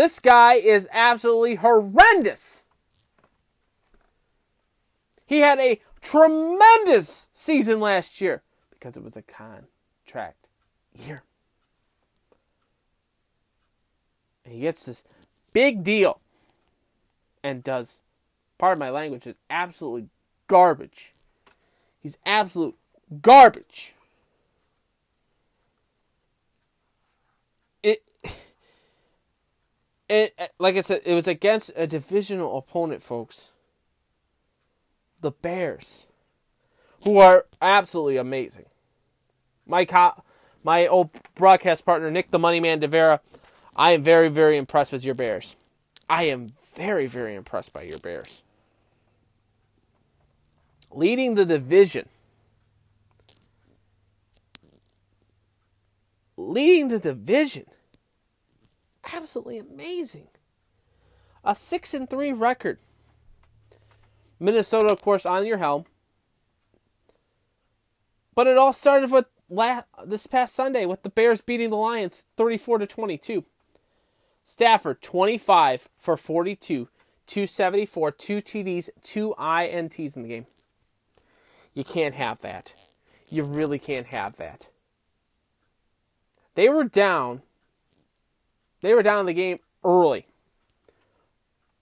This guy is absolutely horrendous. He had a tremendous season last year because it was a contract year. And he gets this big deal and does part of my language is absolutely garbage. He's absolute garbage. It uh, like I said, it was against a divisional opponent, folks. The Bears, who are absolutely amazing. My co- my old broadcast partner Nick the Money Man Devera I am very, very impressed with your Bears. I am very, very impressed by your Bears. Leading the division. Leading the division. Absolutely amazing. A 6 and 3 record. Minnesota, of course, on your helm. But it all started with last, this past Sunday with the Bears beating the Lions 34 to 22. Stafford, 25 for 42, 274, two TDs, two INTs in the game. You can't have that. You really can't have that. They were down. They were down in the game early.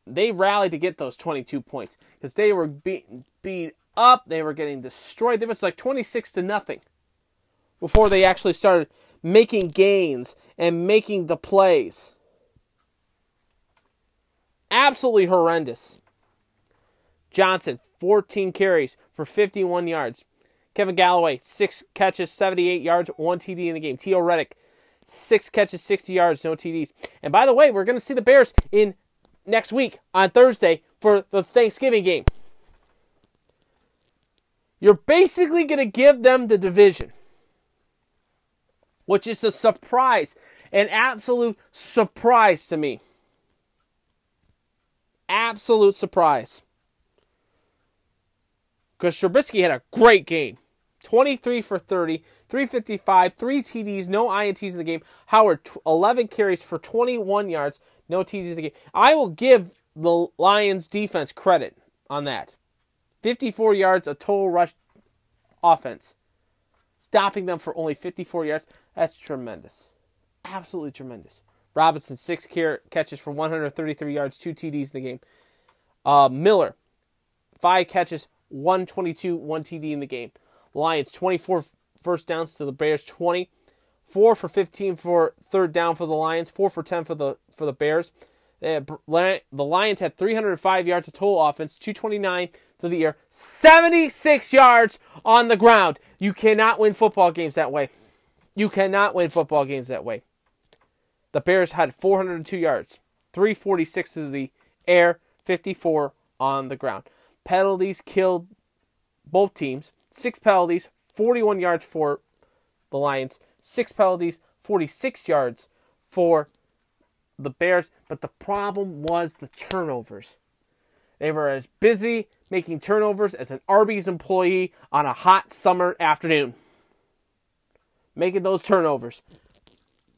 They rallied to get those 22 points because they were beaten, beat up. They were getting destroyed. It was like 26 to nothing before they actually started making gains and making the plays. Absolutely horrendous. Johnson, 14 carries for 51 yards. Kevin Golladay, 6 catches, 78 yards, 1 TD in the game. Theo Riddick, 6 catches, 60 yards, no TDs. And by the way, we're going to see the Bears in next week on Thursday for the Thanksgiving game. You're basically going to give them the division, which is a surprise, an absolute surprise to me. Absolute surprise. Because Trubisky had a great game 23 for 30, 355, 3 TDs, no INTs in the game. Howard, 11 carries for 21 yards, no TDs in the game. I will give the Lions defense credit on that. 54 yards of total rush offense. Stopping them for only 54 yards. That's tremendous. Absolutely tremendous. Robinson, six catches for 133 yards, two TDs in the game. Uh, Miller, five catches, 122, one TD in the game. Lions, 24 first downs to the Bears, 20. Four for 15 for third down for the Lions, four for 10 for the for the Bears. The Lions had 305 yards of total offense, 229 through the air, 76 yards on the ground. You cannot win football games that way. You cannot win football games that way. The Bears had 402 yards, 346 through the air, 54 on the ground. Penalties killed both teams. Six penalties, 41 yards for the Lions, six penalties, 46 yards for the Bears. But the problem was the turnovers. They were as busy making turnovers as an Arby's employee on a hot summer afternoon. Making those turnovers.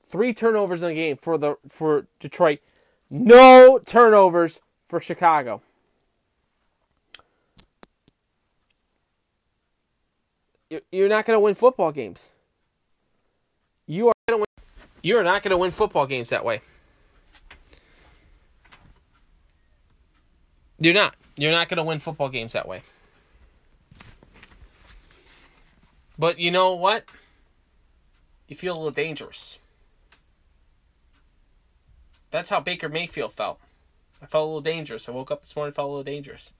Three turnovers in the game for the for Detroit. No turnovers for Chicago. You're not going to win football games. You are going to win. You are not going to win football games that way. You're not. You're not going to win football games that way. But you know what? You feel a little dangerous. That's how Baker Mayfield felt. I felt a little dangerous. I woke up this morning, felt a little dangerous.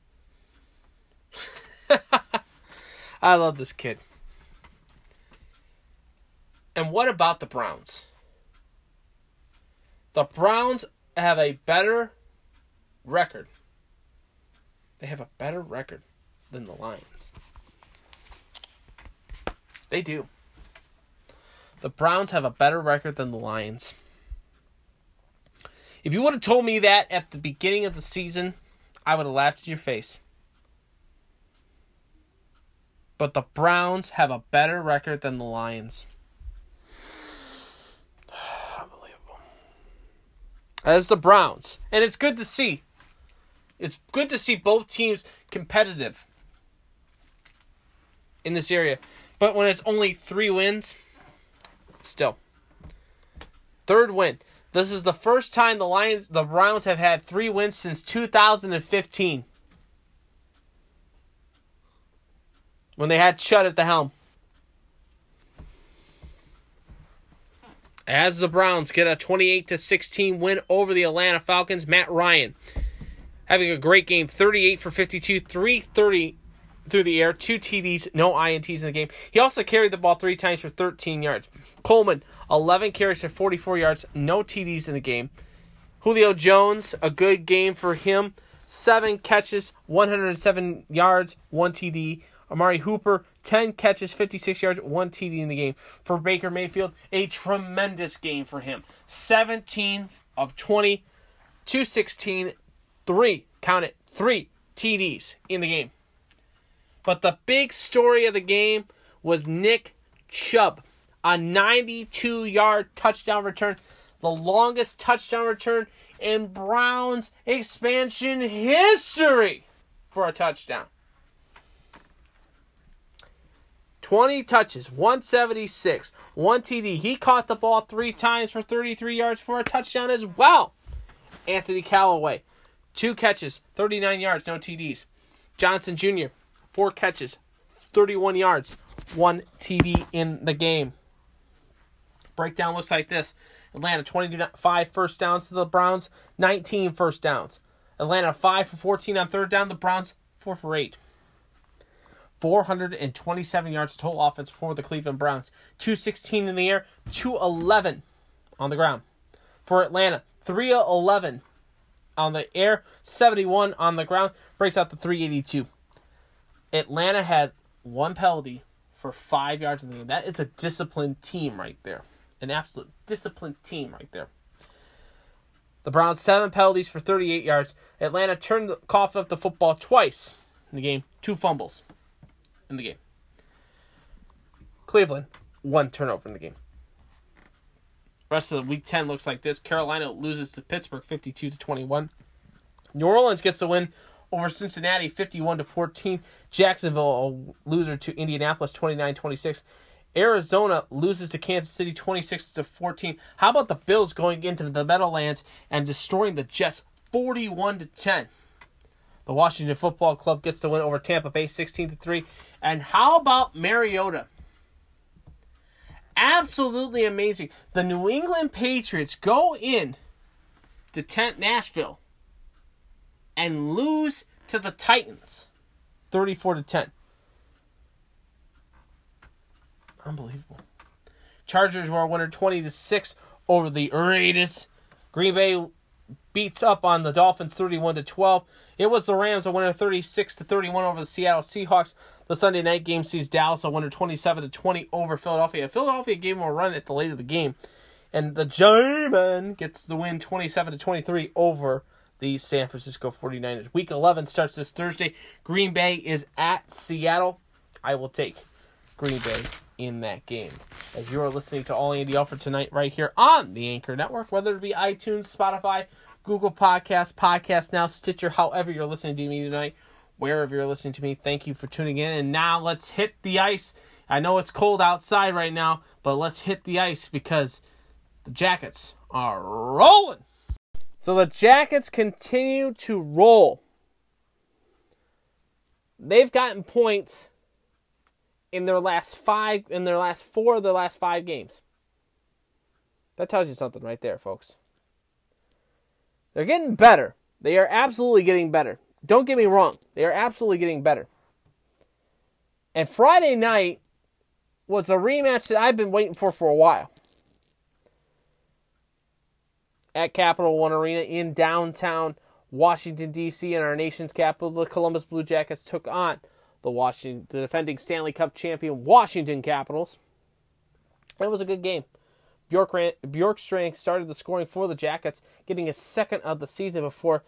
I love this kid. And what about the Browns? The Browns have a better record. They have a better record than the Lions. They do. The Browns have a better record than the Lions. If you would have told me that at the beginning of the season, I would have laughed at your face. But the Browns have a better record than the Lions. Unbelievable. As the Browns. And it's good to see. It's good to see both teams competitive in this area. But when it's only three wins, still. Third win. This is the first time the Lions the Browns have had three wins since 2015. When they had Chud at the helm. As the Browns get a 28 to 16 win over the Atlanta Falcons, Matt Ryan having a great game, 38 for 52, 330 through the air, two TDs, no INTs in the game. He also carried the ball three times for 13 yards. Coleman, 11 carries for 44 yards, no TDs in the game. Julio Jones, a good game for him, seven catches, 107 yards, one TD. Amari Hooper, 10 catches, 56 yards, 1 TD in the game. For Baker Mayfield, a tremendous game for him. 17 of 20, 216, 3, count it, 3 TDs in the game. But the big story of the game was Nick Chubb, a 92 yard touchdown return, the longest touchdown return in Browns expansion history for a touchdown. 20 touches, 176, 1 TD. He caught the ball three times for 33 yards for a touchdown as well. Anthony Callaway, two catches, 39 yards, no TDs. Johnson Jr., four catches, 31 yards, one TD in the game. Breakdown looks like this Atlanta 25 first downs to the Browns, 19 first downs. Atlanta 5 for 14 on third down, the Browns 4 for 8. 427 yards total offense for the Cleveland Browns. 216 in the air, 211 on the ground. For Atlanta, 311 on the air, 71 on the ground, breaks out to 382. Atlanta had one penalty for five yards in the game. That is a disciplined team right there. An absolute disciplined team right there. The Browns seven penalties for 38 yards. Atlanta turned the cough of the football twice in the game, two fumbles in the game. Cleveland one turnover in the game. Rest of the week 10 looks like this. Carolina loses to Pittsburgh 52 to 21. New Orleans gets the win over Cincinnati 51 to 14. Jacksonville a loser to Indianapolis 29-26. Arizona loses to Kansas City 26 to 14. How about the Bills going into the Meadowlands and destroying the Jets 41 to 10? The Washington Football Club gets the win over Tampa Bay 16 to 3. And how about Mariota? Absolutely amazing. The New England Patriots go in to tent Nashville and lose to the Titans 34 to 10. Unbelievable. Chargers were a winner 20 to 6 over the Raiders. Green Bay beats up on the Dolphins 31 to 12. It was the Rams a winner 36 to 31 over the Seattle Seahawks. The Sunday night game sees Dallas a winner 27 to 20 over Philadelphia. Philadelphia gave them a run at the late of the game. And the German gets the win 27 to 23 over the San Francisco 49ers. Week 11 starts this Thursday. Green Bay is at Seattle. I will take Green Bay in that game. As you are listening to All Andy Alford tonight, right here on the Anchor Network, whether it be iTunes, Spotify, Google Podcasts, Podcast Now, Stitcher, however you're listening to me tonight, wherever you're listening to me, thank you for tuning in. And now let's hit the ice. I know it's cold outside right now, but let's hit the ice because the Jackets are rolling. So the Jackets continue to roll. They've gotten points in their last five in their last four of their last five games. That tells you something right there, folks. They're getting better. They are absolutely getting better. Don't get me wrong. They are absolutely getting better. And Friday night was a rematch that I've been waiting for for a while. At Capital One Arena in downtown Washington D.C. in our nation's capital, the Columbus Blue Jackets took on the Washington, the defending Stanley Cup champion Washington Capitals. It was a good game. Bjork ran, Bjorkstrand started the scoring for the Jackets, getting his second of the season before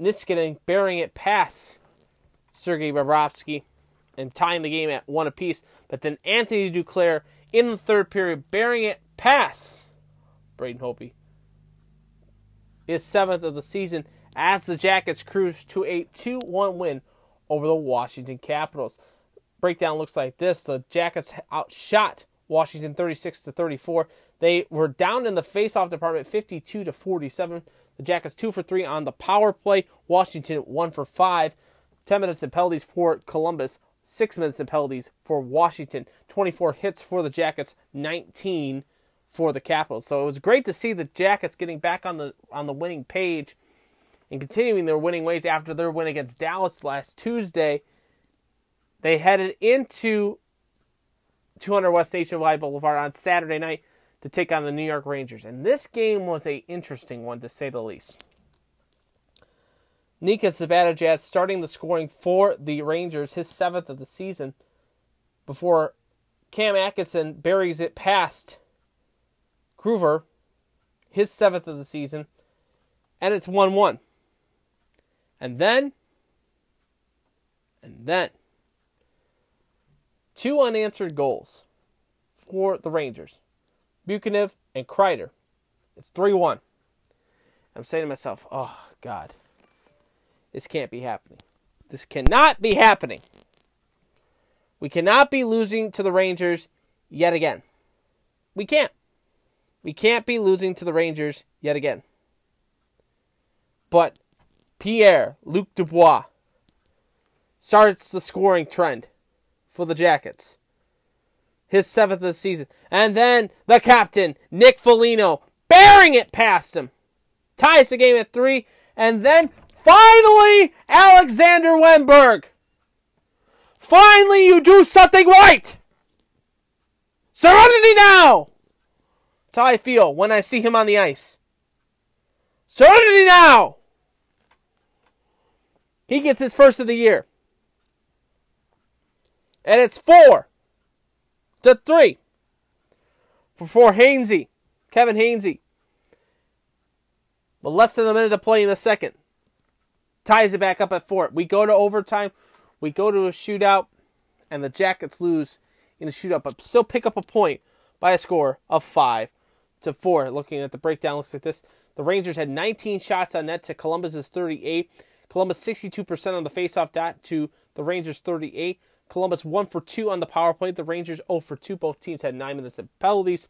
Niskanen bearing it past Sergei Bobrovsky and tying the game at one apiece. But then Anthony Duclair in the third period bearing it past Braden Holtby. His seventh of the season as the Jackets cruise to a 2 1 win over the Washington Capitals. Breakdown looks like this the Jackets outshot Washington 36 to 34. They were down in the faceoff department 52 to 47. The Jackets 2 for 3 on the power play. Washington 1 for 5. 10 minutes of penalties for Columbus. 6 minutes of penalties for Washington. 24 hits for the Jackets, 19 for the Capitals. So it was great to see the Jackets getting back on the on the winning page and continuing their winning ways after their win against Dallas last Tuesday. They headed into 200 West Nationwide Boulevard on Saturday night to take on the New York Rangers. And this game was a interesting one to say the least. Mika Zibanejad starting the scoring for the Rangers, his seventh of the season, before Cam Atkinson buries it past Groover, his seventh of the season, and it's 1 1. And then, and then, two unanswered goals for the Rangers Buchanev and Kreider. It's 3 1. I'm saying to myself, oh, God, this can't be happening. This cannot be happening. We cannot be losing to the Rangers yet again. We can't. We can't be losing to the Rangers yet again. But Pierre Luc Dubois starts the scoring trend for the Jackets. His seventh of the season. And then the captain, Nick Foligno, bearing it past him. Ties the game at three. And then Finally, Alexander Wennberg. Finally, you do something right. Serenity now. That's how I feel when I see him on the ice. Serenity now. He gets his first of the year. And it's four to three for, for Hainsey, Kevin Hainsey. But less than a minute to play in the second. Ties it back up at four. We go to overtime. We go to a shootout. And the Jackets lose in a shootout, but still pick up a point by a score of five to four. Looking at the breakdown, looks like this. The Rangers had 19 shots on net to Columbus's 38. Columbus 62% on the faceoff dot to the Rangers 38. Columbus 1 for 2 on the power play. The Rangers 0 for 2. Both teams had 9 minutes of penalties.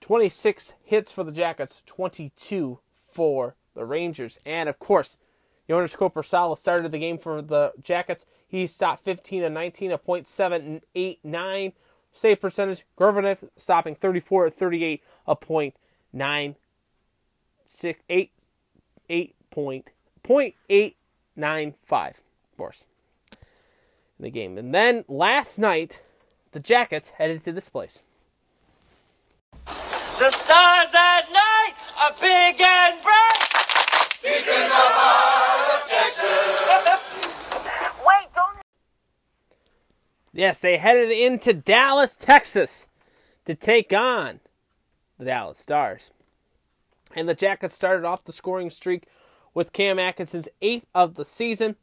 26 hits for the Jackets, 22 for the Rangers. And of course, Joonas Korpisalo started the game for the Jackets. He stopped 15 and 19, a .789 save percentage. Gorovanev stopping 34 at 38, a point nine six eight eight point point eight nine five force in the game. And then last night, the Jackets headed to this place. The stars at night are big and bright. Deep in the heart of Texas. Wait, don't. Yes, they headed into Dallas, Texas to take on the Dallas Stars. And the Jackets started off the scoring streak with Cam Atkinson's eighth of the season.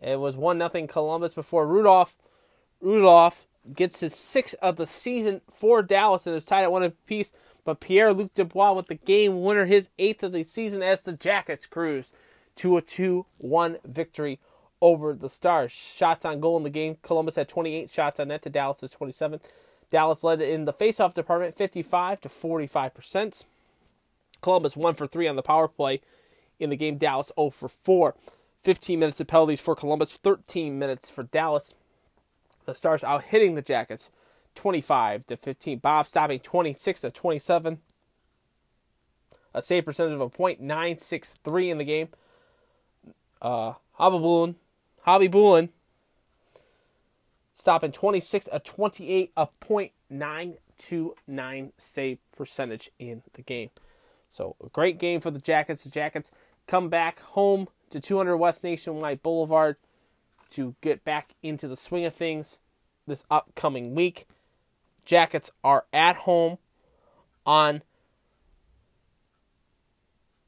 It was 1 0 Columbus before Rudolph. Rudolph gets his sixth of the season for Dallas and is tied at one apiece. But Pierre Luc Dubois with the game winner, his eighth of the season as the Jackets cruise to a 2 1 victory over the Stars. Shots on goal in the game Columbus had 28 shots on net to Dallas's 27. Dallas led in the faceoff department 55 to 45%. Columbus 1 for 3 on the power play in the game. Dallas 0 for 4. 15 minutes of penalties for Columbus, 13 minutes for Dallas. The Stars out hitting the Jackets 25 to 15. Bob stopping 26 to 27. A save percentage of a .963 in the game. Uh, Hobby Bullen, Hobby Bullen stopping 26 to 28, a .929 save percentage in the game. So a great game for the Jackets. The Jackets come back home to 200 West Nationwide Boulevard to get back into the swing of things this upcoming week. Jackets are at home on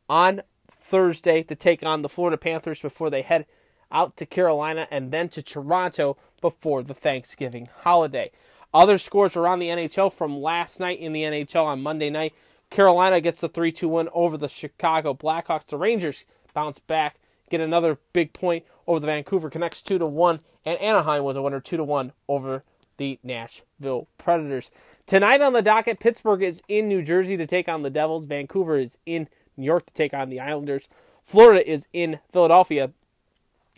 on Thursday to take on the Florida Panthers before they head out to Carolina and then to Toronto before the Thanksgiving holiday. Other scores around the NHL from last night in the NHL on Monday night. Carolina gets the 3 2 win over the Chicago Blackhawks. The Rangers bounce back, get another big point over the Vancouver Canucks 2 to 1, and Anaheim was a winner 2 to 1 over the Nashville Predators. Tonight on the docket, Pittsburgh is in New Jersey to take on the Devils. Vancouver is in New York to take on the Islanders. Florida is in Philadelphia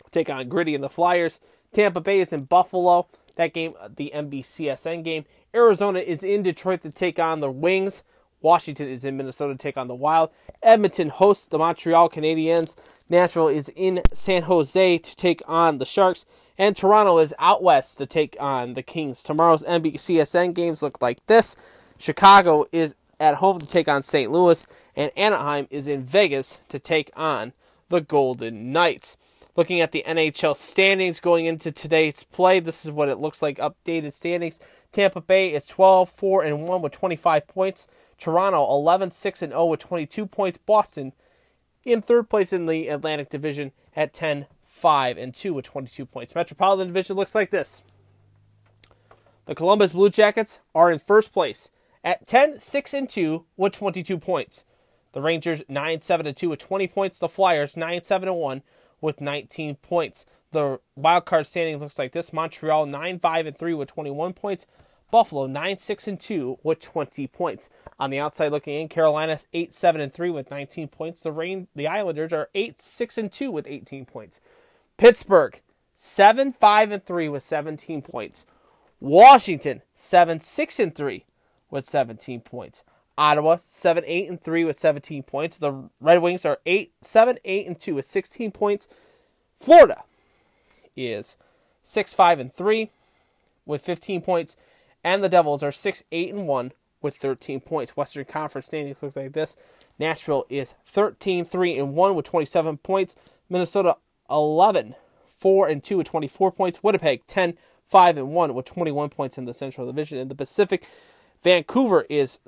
to take on Gritty and the Flyers. Tampa Bay is in Buffalo. That game, the NBCSN game. Arizona is in Detroit to take on the Wings. Washington is in Minnesota to take on the Wild. Edmonton hosts the Montreal Canadiens. Nashville is in San Jose to take on the Sharks. And Toronto is out west to take on the Kings. Tomorrow's NBCSN games look like this Chicago is at home to take on St. Louis. And Anaheim is in Vegas to take on the Golden Knights. Looking at the NHL standings going into today's play, this is what it looks like updated standings. Tampa Bay is 12 4 and 1 with 25 points. Toronto 11 6 and 0 with 22 points. Boston in third place in the Atlantic Division at 10 5 and 2 with 22 points. Metropolitan Division looks like this. The Columbus Blue Jackets are in first place at 10 6 and 2 with 22 points. The Rangers 9 7 and 2 with 20 points. The Flyers 9 7 and 1 with 19 points. The wild card standing looks like this: Montreal 9 5 and 3 with 21 points. Buffalo 9 6 and 2 with 20 points. On the outside looking in, Carolina 8 7 and 3 with 19 points. The Rain the Islanders are 8 6 and 2 with 18 points. Pittsburgh 7 5 and 3 with 17 points. Washington 7 6 and 3 with 17 points. Ottawa, 7 8 and 3 with 17 points. The Red Wings are 8 7 8 and 2 with 16 points. Florida is 6 5 and 3 with 15 points. And the Devils are 6 8 and 1 with 13 points. Western Conference standings looks like this. Nashville is 13 3 and 1 with 27 points. Minnesota 11 4 and 2 with 24 points. Winnipeg 10 5 and 1 with 21 points in the Central Division. In the Pacific, Vancouver is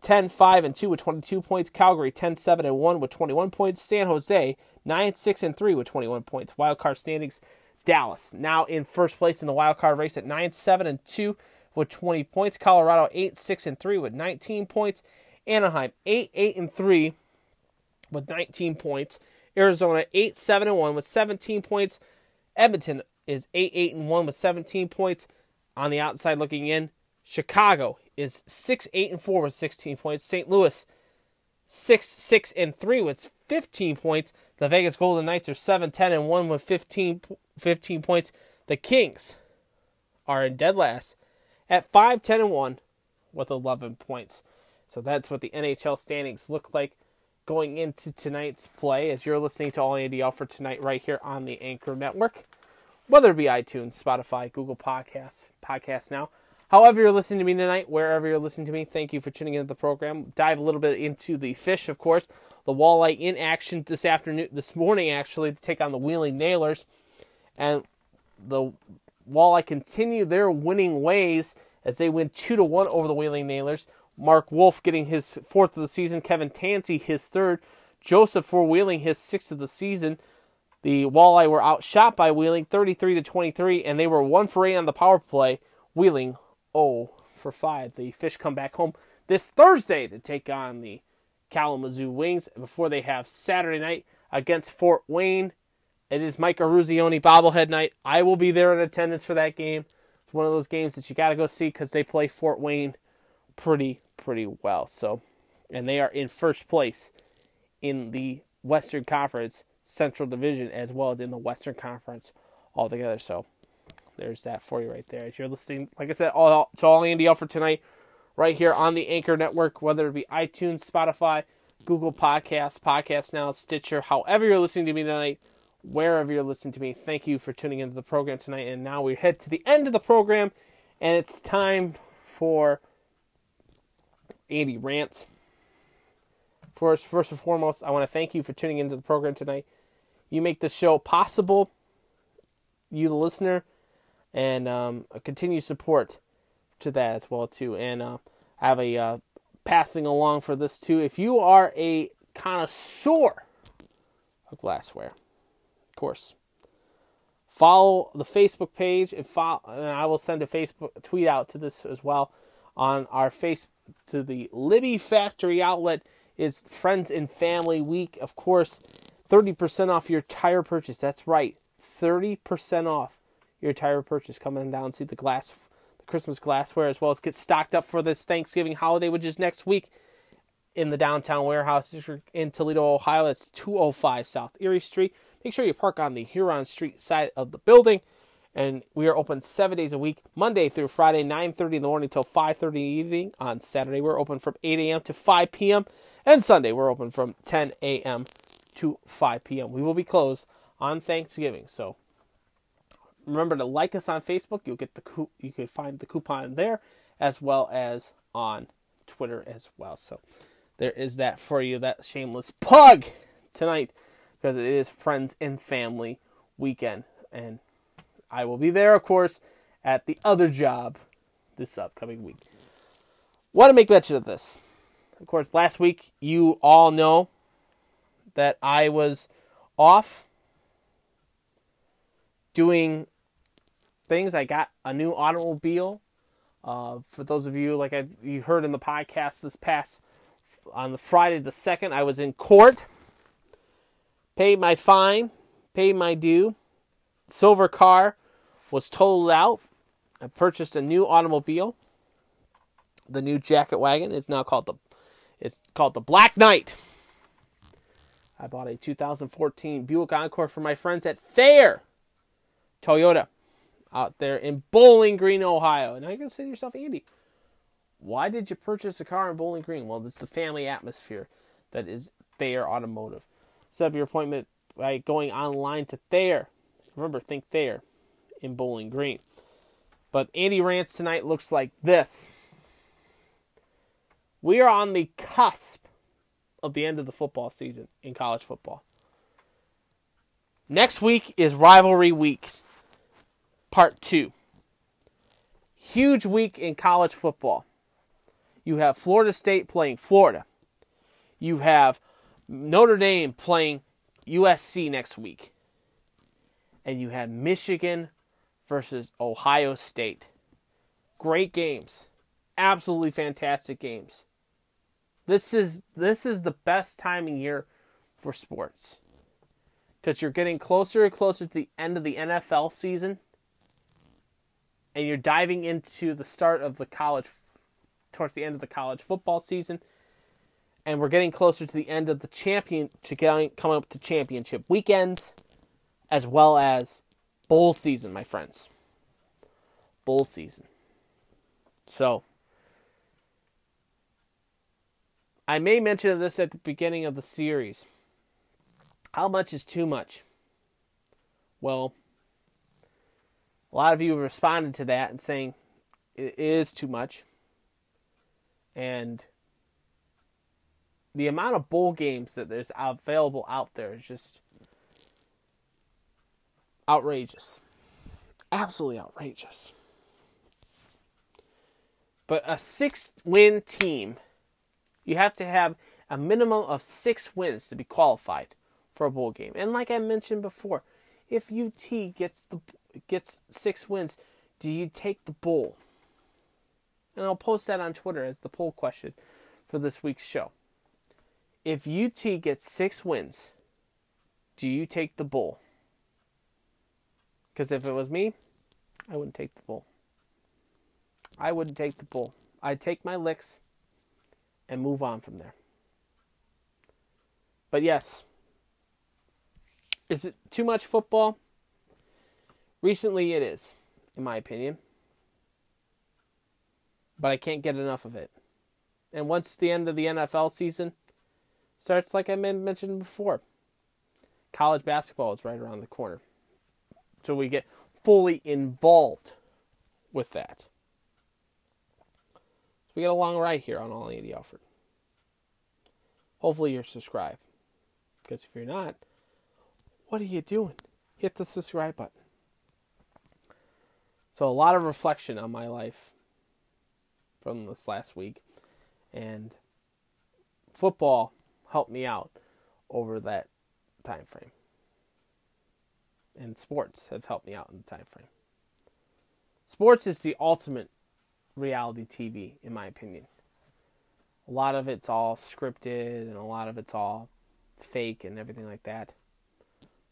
10 5 and 2 with 22 points. Calgary 10 7 and 1 with 21 points. San Jose 9 6 and 3 with 21 points. Wildcard standings Dallas now in first place in the wildcard race at 9 7 and 2 with 20 points. Colorado 8 6 and 3 with 19 points. Anaheim 8 8 and 3 with 19 points. Arizona 8 7 and 1 with 17 points. Edmonton is 8 8 and 1 with 17 points. On the outside looking in, Chicago is 6 8 and 4 with 16 points. St. Louis 6 6 and 3 with 15 points. The Vegas Golden Knights are 7 10 and 1 with 15, 15 points. The Kings are in dead last at 5 10 and 1 with 11 points. So that's what the NHL standings look like going into tonight's play as you're listening to All Andy Alford tonight right here on the Anchor Network, whether it be iTunes, Spotify, Google Podcasts, Podcast Now. However, you're listening to me tonight, wherever you're listening to me, thank you for tuning into the program. Dive a little bit into the fish, of course. The walleye in action this afternoon, this morning actually, to take on the Wheeling Nailers. And the walleye continue their winning ways as they win 2 to 1 over the Wheeling Nailers. Mark Wolf getting his fourth of the season, Kevin Tansey his third, Joseph for Wheeling his sixth of the season. The Walleye were outshot by Wheeling 33 to 23, and they were 1 for 8 on the power play. Wheeling 0 for 5. The Fish come back home this Thursday to take on the Kalamazoo Wings before they have Saturday night against Fort Wayne. It is Mike Eruzione bobblehead night. I will be there in attendance for that game. It's one of those games that you got to go see because they play Fort Wayne pretty, pretty well. So, and they are in first place in the Western Conference Central Division as well as in the Western Conference altogether. So, there's that for you right there. As you're listening, like I said, all to all Andy Alford tonight, right here on the Anchor Network, whether it be iTunes, Spotify, Google Podcasts, Podcast Now, Stitcher, however you're listening to me tonight, wherever you're listening to me, thank you for tuning into the program tonight. And now we head to the end of the program, and it's time for Andy Rants. First, first and foremost, I want to thank you for tuning into the program tonight. You make the show possible, you the listener, and um, continued support to that as well too. And uh, I have a uh, passing along for this too. If you are a connoisseur of glassware, course, follow the Facebook page and follow. And I will send a Facebook tweet out to this as well on our face to the Libbey Factory outlet. It's Friends and Family Week, of course. 30% off your tire purchase. That's right. 30% off your tire purchase. Coming down and see the glass, the Christmas glassware, as well as get stocked up for this Thanksgiving holiday, which is next week in the downtown warehouse in Toledo, Ohio. That's 205 South Erie Street. Make sure you park on the Huron Street side of the building. And we are open seven days a week, Monday through Friday, 9.30 in the morning till 5.30 in the evening. On Saturday, we're open from 8 a.m. to 5 p.m. And Sunday, we're open from 10 a.m. to 5 p.m. We will be closed on Thanksgiving. So remember to like us on Facebook. You'll get the you can find the coupon there as well as on Twitter as well. So there is that for you. That shameless plug tonight because it is friends and family weekend, and I will be there, of course, at the other job this upcoming week. Want to make mention of this? Of course, last week you all know that I was off doing things. I got a new automobile. Uh, for those of you, like I, you heard in the podcast this past on the Friday the second, I was in court, paid my fine, paid my due. Silver car was totaled out. I purchased a new automobile. The new jacket wagon is now called the it's called the Black Knight. I bought a 2014 Buick Encore for my friends at Thayer Toyota out there in Bowling Green, Ohio. And now you're to say to yourself, Andy, Why did you purchase a car in Bowling Green? Well, it's the family atmosphere that is Thayer Automotive. Set up your appointment by going online to Thayer. Remember, think Thayer in Bowling Green. But Andy Rants tonight looks like this. We are on the cusp of the end of the football season in college football. Next week is rivalry week, part two. Huge week in college football. You have Florida State playing Florida. You have Notre Dame playing USC next week. And you have Michigan versus Ohio State. Great games. Absolutely fantastic games. This is this is the best time of year for sports. Cuz you're getting closer and closer to the end of the NFL season and you're diving into the start of the college towards the end of the college football season and we're getting closer to the end of the champion to getting, coming up to championship weekends as well as bowl season my friends bowl season so I may mention this at the beginning of the series. How much is too much? Well, a lot of you have responded to that and saying it is too much. And the amount of bowl games that there's available out there is just outrageous. Absolutely outrageous. But a six win team you have to have a minimum of six wins to be qualified for a bowl game. And like I mentioned before, if UT gets the gets six wins, do you take the bowl? And I'll post that on Twitter as the poll question for this week's show. If UT gets six wins, do you take the bowl? Because if it was me, I wouldn't take the bowl. I wouldn't take the bowl. I'd take my licks and move on from there. But yes, is it too much football? Recently, it is, in my opinion. But I can't get enough of it. And once the end of the NFL season starts, like I mentioned before, college basketball is right around the corner. So we get fully involved with that. So We got a long ride here on All Andy Alford. Hopefully you're subscribed. Because if you're not, what are you doing? Hit the subscribe button. So a lot of reflection on my life from this last week. And football helped me out over that time frame. And sports have helped me out in the time frame. Sports is the ultimate reality TV, in my opinion. A lot of it's all scripted and a lot of it's all fake and everything like that.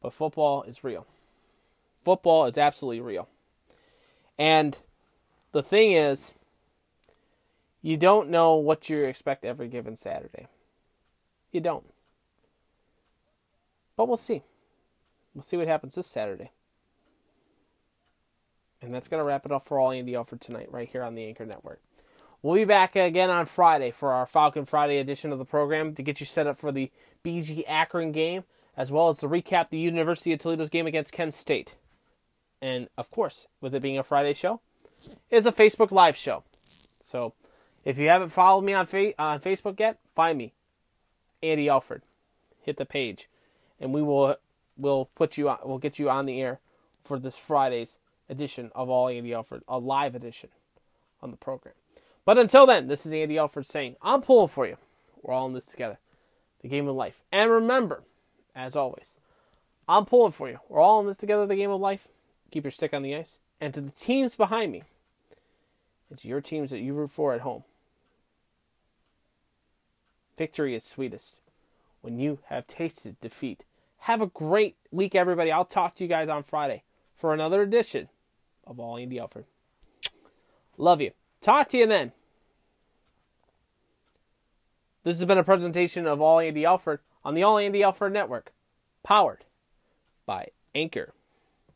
But football is real. Football is absolutely real. And the thing is, you don't know what you expect every given Saturday. You don't. But we'll see. We'll see what happens this Saturday. And that's going to wrap it up for all Andy Alford tonight, right here on the Anchor Network. We'll be back again on Friday for our Falcon Friday edition of the program to get you set up for the BG Akron game, as well as to recap the University of Toledo's game against Kent State. And of course, with it being a Friday show, it's a Facebook Live show. So if you haven't followed me on, fa- on Facebook yet, find me, Andy Alford. Hit the page, and we will will put you on, we'll get you on the air for this Friday's edition of All Andy Alford, a live edition on the program. But until then, this is Andy Alford saying, I'm pulling for you. We're all in this together. The game of life. And remember, as always, I'm pulling for you. We're all in this together, the game of life. Keep your stick on the ice. And to the teams behind me, it's your teams that you root for at home. Victory is sweetest when you have tasted defeat. Have a great week, everybody. I'll talk to you guys on Friday for another edition of All Andy Alford. Love you. Talk to you then. This has been a presentation of All Andy Alford on the All Andy Alford Network, powered by Anchor.